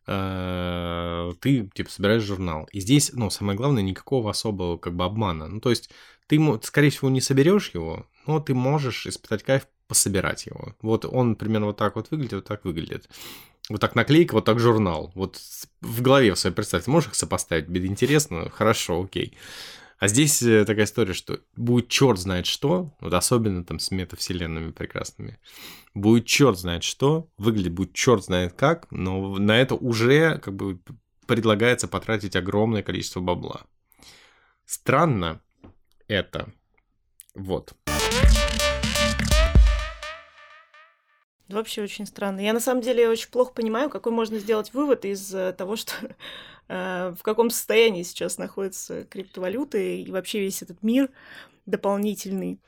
э, ты, типа, собираешь журнал. И здесь, ну, самое главное, никакого особого как бы обмана. Ну, то есть ты, скорее всего, не соберешь его, но ты можешь испытать кайф пособирать его. Вот он примерно вот так вот выглядит, вот так выглядит. Вот так наклейка, вот так журнал. Вот в голове в своей представь, ты можешь их сопоставить? Тебе интересно? Хорошо, окей. А здесь э, такая история, что будет черт знает что, вот особенно там с метавселенными прекрасными, будет черт знает что, выглядит будет черт знает как, но на это уже как бы предлагается потратить огромное количество бабла. Странно это. Вот. Вообще очень странно. Я на самом деле очень плохо понимаю, какой можно сделать вывод из э, того, что э, в каком состоянии сейчас находятся криптовалюты и вообще весь этот мир дополнительный.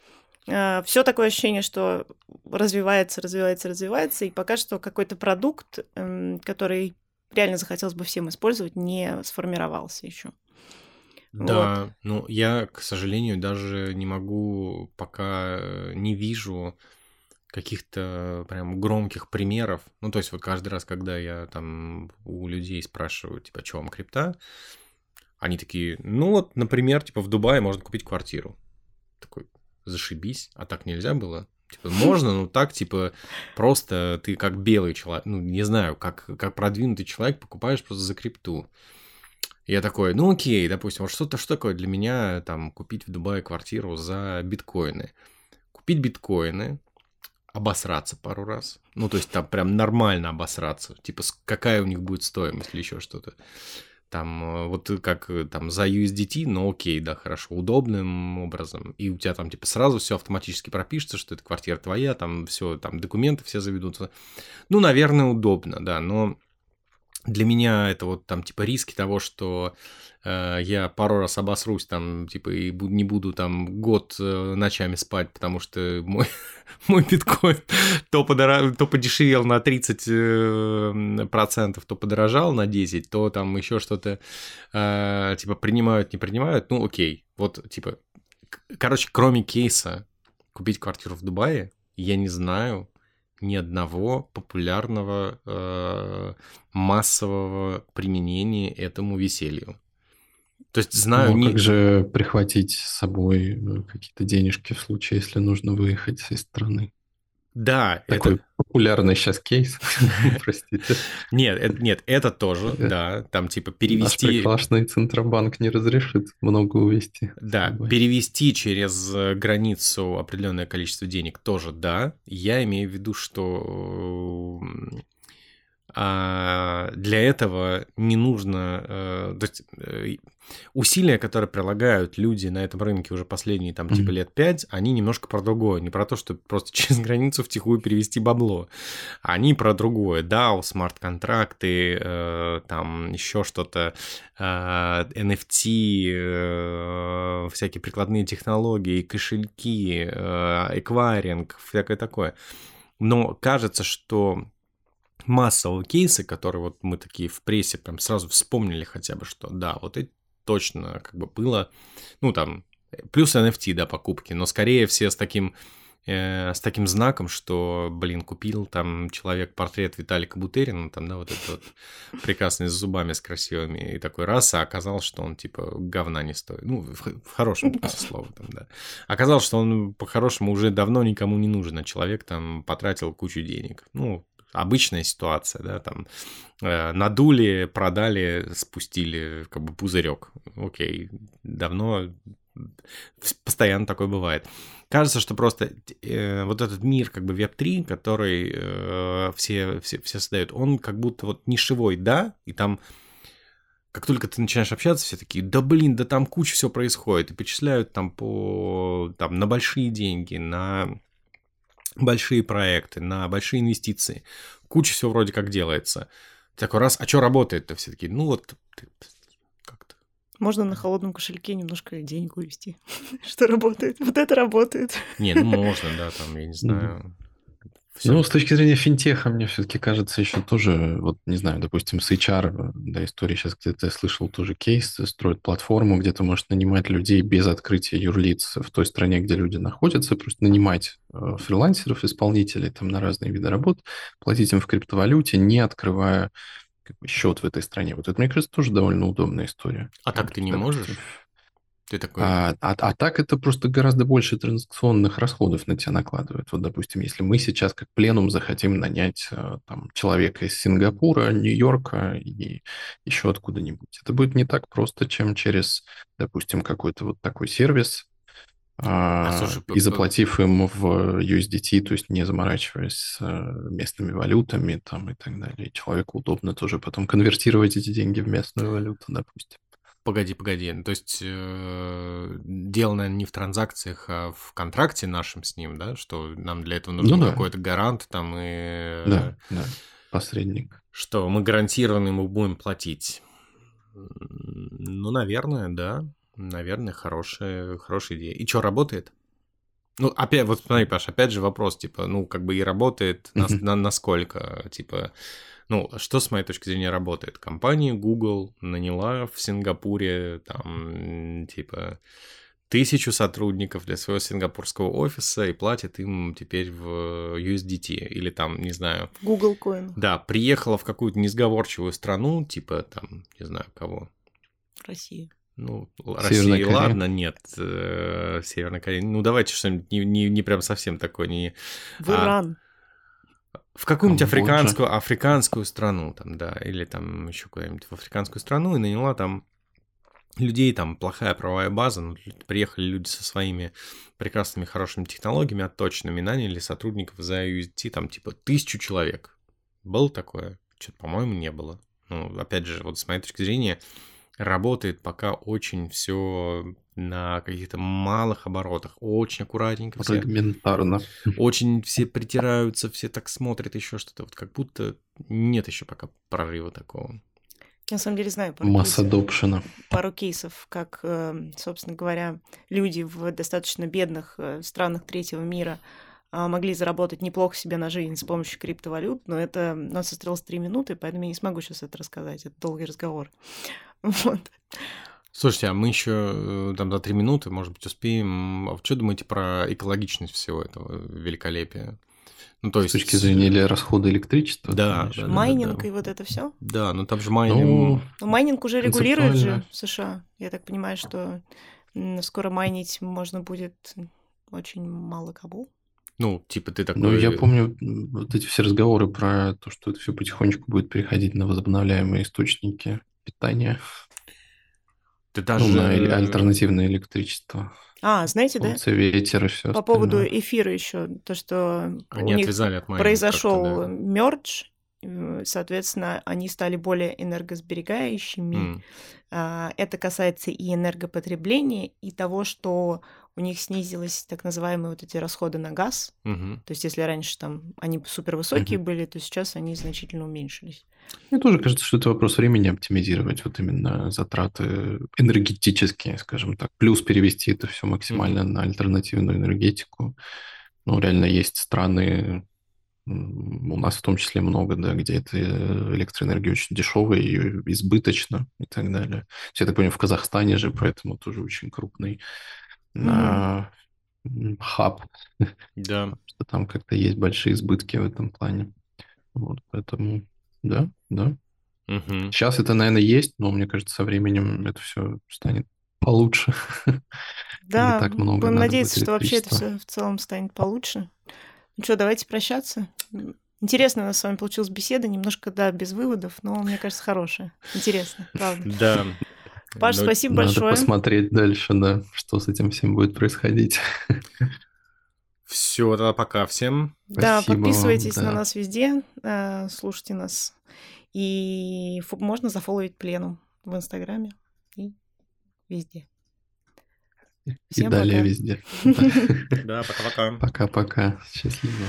Все такое ощущение, что развивается, развивается, развивается, и пока что какой-то продукт, эм, который реально захотелось бы всем использовать, не сформировался еще. Да, ну я, к сожалению, даже не могу, пока э, не вижу каких-то прям громких примеров. Ну, то есть вот каждый раз, когда я там у людей спрашиваю, типа, что вам крипта, они такие, ну вот, например, типа в Дубае можно купить квартиру. Такой, зашибись, а так нельзя было? Типа, можно, но так, типа, просто ты как белый человек, ну, не знаю, как, как продвинутый человек покупаешь просто за крипту. Я такой, ну окей, допустим, вот что-то, что такое для меня, там, купить в Дубае квартиру за биткоины? Купить биткоины, обосраться пару раз. Ну, то есть там прям нормально обосраться. Типа, какая у них будет стоимость или еще что-то. Там, э, вот как э, там за USDT, ну окей, да, хорошо, удобным образом. И у тебя там, типа, сразу все автоматически пропишется, что эта квартира твоя, там все, там документы все заведутся. Ну, наверное, удобно, да, но для меня это вот там типа риски того, что э, я пару раз обосрусь там, типа, и бу- не буду там год э, ночами спать, потому что мой, мой биткоин то, подора... то подешевел на 30%, э, процентов, то подорожал на 10, то там еще что-то, э, типа, принимают, не принимают, ну окей, вот, типа, короче, кроме кейса купить квартиру в Дубае, я не знаю ни одного популярного э, массового применения этому веселью. То есть знаю... Ну, не... как же прихватить с собой э, какие-то денежки в случае, если нужно выехать из страны? Да, Такой это... популярный сейчас кейс, простите. Нет, это, нет, это тоже, да, там типа перевести... Наш прекрасный Центробанк не разрешит много увезти. Да, перевести через э, границу определенное количество денег тоже да. Я имею в виду, что а для этого не нужно... Э, то есть э, усилия, которые прилагают люди на этом рынке уже последние там типа лет пять, они немножко про другое. Не про то, что просто через границу втихую перевести бабло. Они про другое. DAO, смарт-контракты, э, там еще что-то, NFT, всякие прикладные технологии, кошельки, эквайринг, всякое такое. Но кажется, что массового кейса, который вот мы такие в прессе прям сразу вспомнили хотя бы, что да, вот это точно как бы было, ну там, плюс NFT, да, покупки, но скорее все с таким э, с таким знаком, что, блин, купил там человек портрет Виталика Бутерина, там, да, вот этот вот прекрасный с зубами, с красивыми, и такой раз, а оказалось, что он, типа, говна не стоит. Ну, в, в хорошем смысле слова, там, да. Оказалось, что он по-хорошему уже давно никому не нужен, а человек там потратил кучу денег. Ну, обычная ситуация, да, там э, надули, продали, спустили, как бы пузырек. Окей, давно, постоянно такое бывает. Кажется, что просто э, вот этот мир, как бы Web3, который э, все, все, все создают, он как будто вот нишевой, да, и там как только ты начинаешь общаться, все такие, да блин, да там куча всего происходит, и перечисляют там по, там, на большие деньги, на большие проекты, на большие инвестиции. Куча всего вроде как делается. Такой раз, а что работает-то? Все такие, ну вот как-то. Можно на холодном кошельке немножко денег увести. Что работает? Вот это работает. Не, ну можно, да, там, я не знаю. Все. Ну, с точки зрения финтеха, мне все-таки кажется, еще тоже, вот, не знаю, допустим, с HR, да, истории сейчас где-то я слышал тоже кейс, строят платформу, где ты можешь нанимать людей без открытия юрлиц в той стране, где люди находятся, просто нанимать э, фрилансеров, исполнителей там на разные виды работ, платить им в криптовалюте, не открывая как бы, счет в этой стране. Вот это, мне кажется, тоже довольно удобная история. А так ты не можешь? Ты такой... А, а, а так это просто гораздо больше транзакционных расходов на тебя накладывает. Вот, допустим, если мы сейчас как пленум захотим нанять э, там, человека из Сингапура, Нью-Йорка и еще откуда-нибудь, это будет не так просто, чем через, допустим, какой-то вот такой сервис, а, а, слушай, и заплатив им в USDT, то есть не заморачиваясь с э, местными валютами там и так далее. Человеку удобно тоже потом конвертировать эти деньги в местную валюту, допустим. Погоди, погоди. То есть э, дело, наверное, не в транзакциях, а в контракте нашем с ним, да? Что нам для этого нужен ну, да. какой-то гарант там и... Да, да, посредник. Что мы гарантированно ему будем платить. Ну, наверное, да. Наверное, хорошая, хорошая идея. И что, работает? Ну, опять, вот смотри, Паш, опять же вопрос, типа, ну, как бы и работает, на, на, насколько, типа, ну, что с моей точки зрения работает? Компания Google наняла в Сингапуре там типа тысячу сотрудников для своего сингапурского офиса и платит им теперь в USDT или там, не знаю... Google Coin. Да, приехала в какую-то несговорчивую страну, типа там, не знаю, кого. Россия. Ну, Россия, ладно, нет, э, Северная Корея. Ну, давайте что-нибудь не, не, не прям совсем такое, не... В Иран. А, в какую-нибудь африканскую, африканскую страну, там, да, или там еще куда-нибудь в африканскую страну и наняла там людей, там плохая правовая база, ну, приехали люди со своими прекрасными, хорошими технологиями, отточенными, наняли сотрудников за USDT, там, типа, тысячу человек. Было такое? Что-то, по-моему, не было. Ну, опять же, вот с моей точки зрения, работает пока очень все на каких-то малых оборотах, очень аккуратненько. Фрагментарно. Все, очень все притираются, все так смотрят еще что-то, вот как будто нет еще пока прорыва такого. Я на самом деле знаю пару Масса кейсов, пару кейсов, как, э, собственно говоря, люди в достаточно бедных э, странах третьего мира а, могли заработать неплохо себе на жизнь с помощью криптовалют, но это у нас осталось три минуты, поэтому я не смогу сейчас это рассказать, это долгий разговор. Вот. Слушайте, а мы еще э, там за три минуты, может быть, успеем. А что думаете про экологичность всего этого великолепия? Ну, то есть... С точки зрения или расхода электричества? Да. да, майнинг да, да. и вот это все? Да, но там же майнинг... Ну, но майнинг уже регулирует же в США. Я так понимаю, что скоро майнить можно будет очень мало кого. Ну, типа ты такой... Ну, я помню вот эти все разговоры про то, что это все потихонечку будет переходить на возобновляемые источники питания. Ты даже... Ну, на альтернативное электричество. А, знаете, Солнце, да? ветер и все По поводу эфира еще, то, что они у них от произошел да. мердж, э, соответственно, они стали более энергосберегающими. Mm. Это касается и энергопотребления, и того, что у них снизились так называемые вот эти расходы на газ. Угу. То есть, если раньше там они супер высокие угу. были, то сейчас они значительно уменьшились. Мне тоже кажется, что это вопрос времени оптимизировать вот именно затраты энергетические, скажем так, плюс перевести это все максимально угу. на альтернативную энергетику. Ну, реально есть страны, у нас в том числе много, да, где эта электроэнергия очень дешевая, ее избыточно и так далее. Я так понимаю, в Казахстане же, поэтому тоже очень крупный на хаб. Да. Что там как-то есть большие избытки в этом плане. Вот, поэтому, да, да. Угу. Сейчас это, наверное, есть, но мне кажется, со временем это все станет получше. Да, Не так много будем надеяться, что вообще это все в целом станет получше. Ну что, давайте прощаться. Интересно у нас с вами получилась беседа, немножко, да, без выводов, но, мне кажется, хорошая. Интересно, правда. Да, Паш, Но спасибо надо большое. Надо посмотреть дальше, да, что с этим всем будет происходить. Все, тогда пока всем. Да, Спасибо подписывайтесь вам, да. на нас везде, э, слушайте нас. И можно зафоловить плену в Инстаграме и везде. Всем и далее пока. везде. Да, пока-пока. Пока-пока. Счастливо.